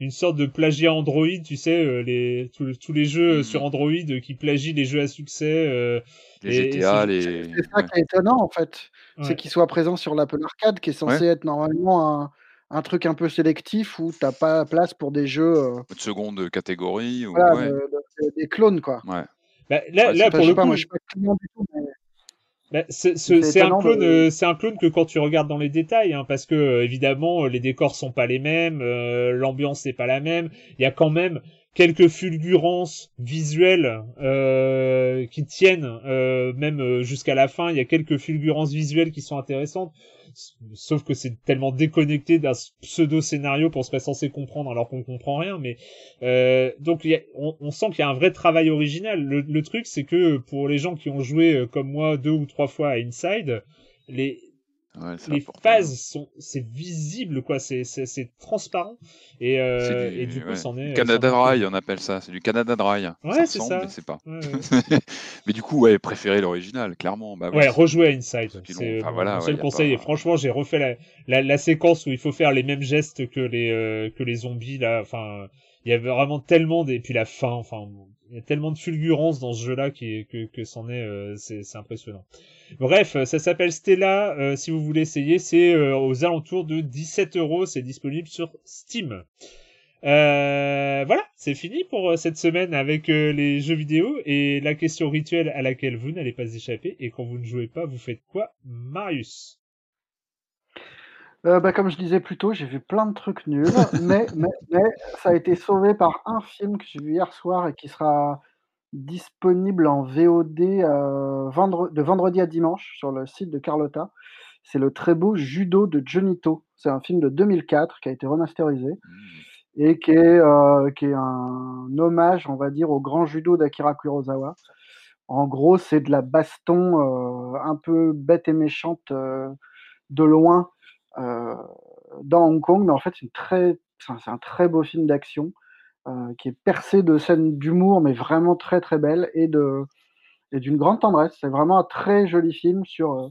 Speaker 1: une sorte de plagiat Android, tu sais, les tous, les jeux mm-hmm. sur Android qui plagient les jeux à succès.
Speaker 3: les GTA, les.
Speaker 2: C'est ça qui est étonnant en fait, c'est qu'ils soient présents sur l'Apple Arcade, qui est censé être normalement un un truc un peu sélectif où t'as pas place pour des jeux euh,
Speaker 3: de seconde catégorie ou
Speaker 2: ouais. des clones quoi.
Speaker 3: Ouais.
Speaker 1: Bah, là, là pour le coup, moi, je suis pas client du tout, mais... Bah, c'est un clone, euh, c'est un clone que quand tu regardes dans les détails, hein, parce que euh, évidemment les décors sont pas les mêmes, l'ambiance n'est pas la même. Il y a quand même quelques fulgurances visuelles euh, qui tiennent euh, même jusqu'à la fin. Il y a quelques fulgurances visuelles qui sont intéressantes sauf que c'est tellement déconnecté d'un pseudo scénario qu'on serait censé comprendre alors qu'on comprend rien mais euh, donc on, sent qu'il y a un vrai travail original. Le, le truc c'est que pour les gens qui ont joué euh, comme moi deux ou trois fois à Inside les les phases sont c'est visible quoi c'est c'est transparent. Et euh, du, et du coup c'en est
Speaker 3: Canada Dry on appelle ça. C'est du Canada Dry.
Speaker 1: Ouais c'est ça.
Speaker 3: mais c'est pas. Mais du coup ouais préféré l'original clairement. Bah,
Speaker 1: ouais, rejouer à Inside. c'est enfin, voilà, mon seul conseil. et franchement j'ai refait la, la, la, séquence où il faut faire les mêmes gestes que les euh, que les zombies là. Enfin il y avait vraiment tellement des puis la fin enfin il y a tellement de fulgurance dans ce jeu-là que c'en est euh, c'est impressionnant. Bref, ça s'appelle Stella. Euh, si vous voulez essayer, c'est euh, aux alentours de 17 euros. C'est disponible sur Steam. Euh, voilà, c'est fini pour euh, cette semaine avec euh, les jeux vidéo et la question rituelle à laquelle vous n'allez pas échapper. Et quand vous ne jouez pas, vous faites quoi, Marius?
Speaker 2: Bah, comme je disais plus tôt, j'ai vu plein de trucs nuls, mais, mais, mais, ça a été sauvé par un film que j'ai vu hier soir et qui sera disponible en VOD de vendredi à dimanche sur le site de Carlotta. C'est le très beau Judo de Jonito. C'est un film de 2004 qui a été remasterisé. Mmh et qui est, euh, qui est un hommage, on va dire, au grand judo d'Akira Kurosawa. En gros, c'est de la baston euh, un peu bête et méchante euh, de loin dans Hong Kong, mais en fait, c'est, un très beau film d'action qui est percé de scènes d'humour, mais vraiment très très belle et, d'une grande tendresse. C'est vraiment un très joli film sur,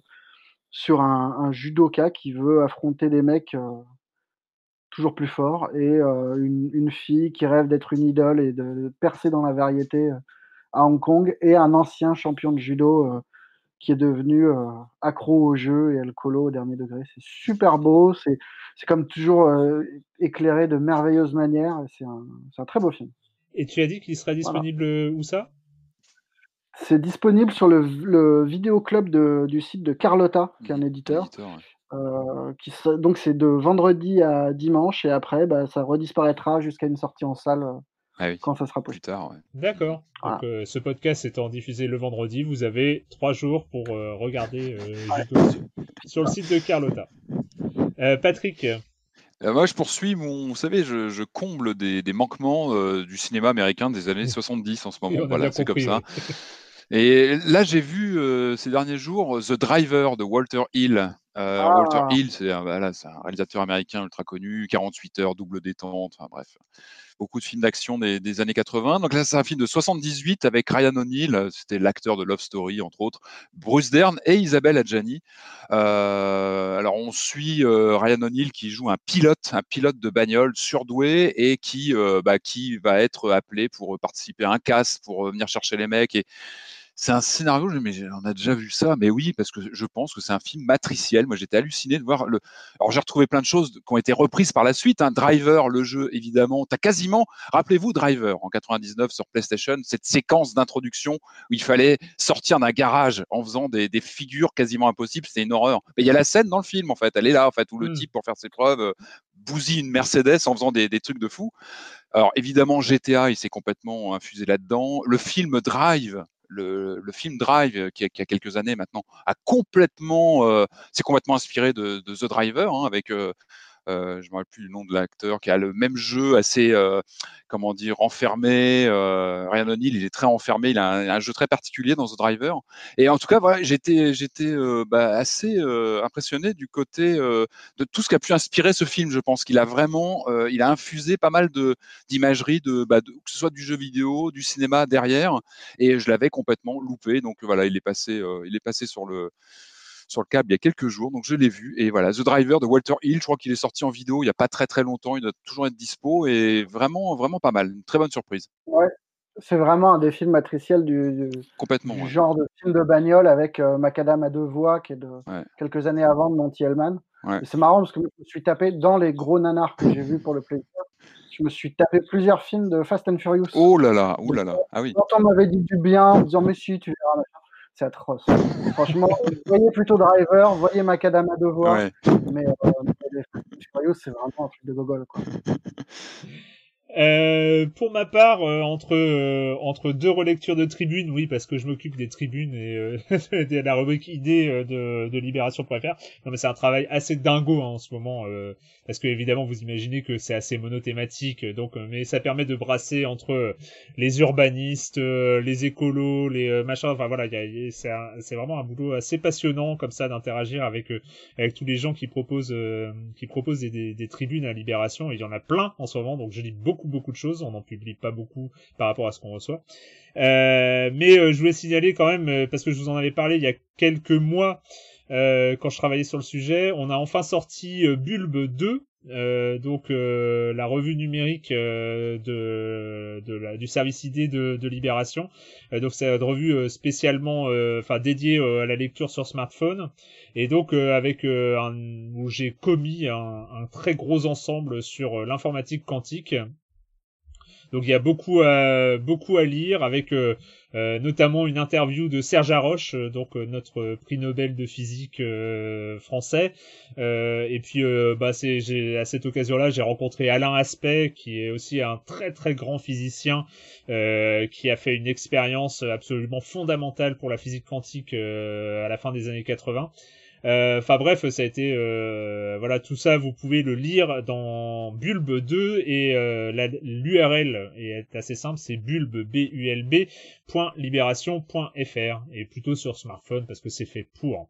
Speaker 2: sur un, judoka qui veut affronter des mecs toujours plus fort, et euh, une, fille qui rêve d'être une idole et de percer dans la variété euh, à Hong Kong, et un ancien champion de judo euh, qui est devenu accro au jeu et alcoolo au dernier degré. C'est super beau, c'est comme toujours éclairé de merveilleuse manière, c'est un, un, très beau film.
Speaker 1: Et tu as dit qu'il serait disponible où ça?
Speaker 2: C'est disponible sur le, le vidéo club du site de Carlotta, qui est un éditeur. Euh, qui donc c'est de vendredi à dimanche et après bah, ça redisparaîtra jusqu'à une sortie en salle euh, ah quand ça sera possible.
Speaker 3: tard,
Speaker 1: D'accord. Donc euh, ce podcast étant diffusé le vendredi, vous avez trois jours pour regarder sur, le site de Carlotta. Patrick.
Speaker 3: moi, je poursuis mon. Vous savez, je, comble des, manquements du cinéma américain des années 70 en ce moment. Voilà, c'est comme ça. Et là, j'ai vu ces derniers jours The Driver de Walter Hill. Euh, Walter ah. Hill, c'est un, réalisateur américain ultra connu, 48 heures, double détente, enfin bref, beaucoup de films d'action des, années 80. Donc là, c'est un film de 78 avec Ryan O'Neill, c'était l'acteur de Love Story, entre autres, Bruce Dern et Isabelle Adjani. Euh, alors, on suit euh, Ryan O'Neill qui joue un pilote, un pilote de bagnole surdoué et qui, bah, qui va être appelé pour participer à un casse, pour venir chercher les mecs. Et c'est un scénario, mais on a déjà vu ça, mais oui, parce que je pense que c'est un film matriciel. Moi, j'étais halluciné de voir le. Alors, j'ai retrouvé plein de choses qui ont été reprises par la suite. Un hein. Driver, le jeu, évidemment. Tu as quasiment, rappelez-vous, Driver en 99 sur PlayStation, cette séquence d'introduction où il fallait sortir d'un garage en faisant des, figures quasiment impossibles. C'était une horreur. Mais il y a la scène dans le film, en fait. Elle est là, en fait, où le mmh. type, pour faire ses preuves, euh, bousille une Mercedes en faisant des, des trucs de fou. Alors, évidemment, GTA, il s'est complètement infusé là-dedans. Le film Drive, le, film Drive, euh, qui a, quelques années maintenant, a complètement, euh, c'est complètement inspiré de, The Driver, hein, avec euh, euh, je ne me rappelle plus le nom de l'acteur, qui a le même jeu assez, euh, comment dire, enfermé. Euh, Ryan O'Neill, il est très enfermé, il a un, jeu très particulier dans The Driver. Et en tout cas, j'étais, j'étais bah, assez impressionné du côté de tout ce qui a pu inspirer ce film. Je pense qu'il a vraiment, il a infusé pas mal d'imagerie, bah, que ce soit du jeu vidéo, du cinéma derrière. Et je l'avais complètement loupé. Donc voilà, il est passé, il est passé sur le sur le câble il y a quelques jours, donc je l'ai vu. Et voilà, The Driver de Walter Hill, je crois qu'il est sorti en vidéo il n'y a pas très très longtemps, il doit toujours être dispo et vraiment vraiment pas mal, une très bonne surprise.
Speaker 2: Ouais, c'est vraiment un des films matriciels du,
Speaker 3: Complètement,
Speaker 2: genre de film de bagnole avec euh, Macadam à deux voix qui est de quelques années avant de Monty Hellman. C'est marrant parce que je me suis tapé dans les gros nanars que j'ai vus pour le plaisir. Je me suis tapé plusieurs films de Fast and Furious.
Speaker 3: Oh là là, oh là là. Ah oui.
Speaker 2: Quand on m'avait dit du bien en disant mais si tu verras c'est atroce. Franchement, voyez plutôt Driver, voyez Macadam à deux voix, mais, euh, c'est vraiment un truc de gogol. Quoi.
Speaker 1: Euh, pour ma part, euh, entre euh, entre deux relectures de tribunes, oui, parce que je m'occupe des tribunes et euh, de la rubrique idée de, de Libération.fr. Non, mais c'est un travail assez dingo hein, en ce moment, parce que évidemment, vous imaginez que c'est assez monothématique, donc, mais ça permet de brasser entre les urbanistes, les écolos, les machins. Enfin voilà, c'est c'est vraiment un boulot assez passionnant comme ça d'interagir avec avec tous les gens qui proposent qui proposent des, des tribunes à Libération. il y en a plein en ce moment, donc je lis beaucoup beaucoup de choses. On n'en publie pas beaucoup par rapport à ce qu'on reçoit. Euh, mais euh, je voulais signaler quand même, euh, parce que je vous en avais parlé il y a quelques mois, quand je travaillais sur le sujet. On a enfin sorti Bulbe 2, euh, donc euh, la revue numérique euh, de, de la, du service ID de, de Libération. donc c'est une revue spécialement, enfin dédiée à la lecture sur smartphone. Et donc avec un, où j'ai commis un, un, très gros ensemble sur l'informatique quantique. Donc il y a beaucoup à, beaucoup à lire avec euh, notamment une interview de Serge Haroche, euh, donc euh, notre prix Nobel de physique français. et puis, bah, c'est, à cette occasion-là, j'ai rencontré Alain Aspect, qui est aussi un très très grand physicien, qui a fait une expérience absolument fondamentale pour la physique quantique à la fin des années 80. Euh, enfin bref, ça a été euh, voilà tout ça, vous pouvez le lire dans Bulbe 2 et euh, l'URL est assez simple, c'est bulbe b u l et plutôt sur smartphone parce que c'est fait pour.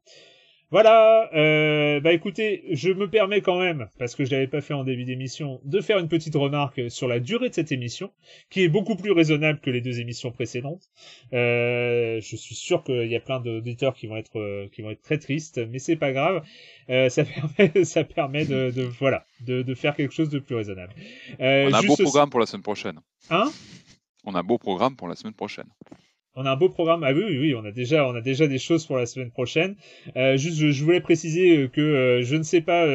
Speaker 1: Voilà, euh, bah écoutez, je me permets quand même, parce que je l'avais pas fait en début d'émission, de faire une petite remarque sur la durée de cette émission, qui est beaucoup plus raisonnable que les deux émissions précédentes. Euh, je suis sûr qu'il y a plein d'auditeurs qui vont être euh, qui vont être très tristes, mais c'est pas grave. Euh, ça permet ça permet de, de voilà de, de, faire quelque chose de plus raisonnable.
Speaker 3: Euh, On a un beau programme pour la semaine prochaine.
Speaker 1: Hein?
Speaker 3: On a un beau programme pour la semaine prochaine
Speaker 1: on a un beau programme. Ah oui, oui, oui, on a déjà, on a déjà des choses pour la semaine prochaine. Euh, juste, je, voulais préciser euh, que euh, je ne sais pas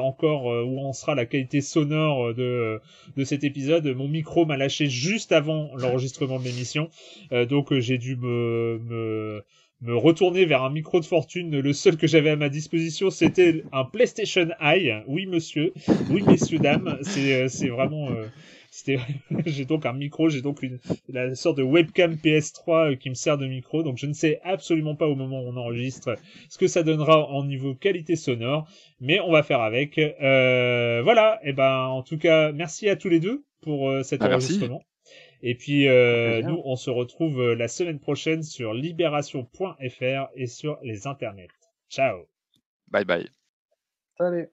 Speaker 1: encore où en sera la qualité sonore de de cet épisode. Mon micro m'a lâché juste avant l'enregistrement de l'émission, donc j'ai dû me, me me retourner vers un micro de fortune. Le seul que j'avais à ma disposition, c'était un PlayStation Eye. Oui, monsieur. Oui, messieurs, dames. C'est, c'est vraiment, j'ai donc un micro, j'ai donc une la sorte de webcam PS3 euh, qui me sert de micro, donc je ne sais absolument pas au moment où on enregistre ce que ça donnera en niveau qualité sonore, mais on va faire avec. Euh, voilà, et ben en tout cas merci à tous les deux pour euh, cet ah, enregistrement. Et puis nous, on se retrouve la semaine prochaine sur libération.fr et sur les internets. Ciao.
Speaker 3: Bye bye.
Speaker 2: Salut.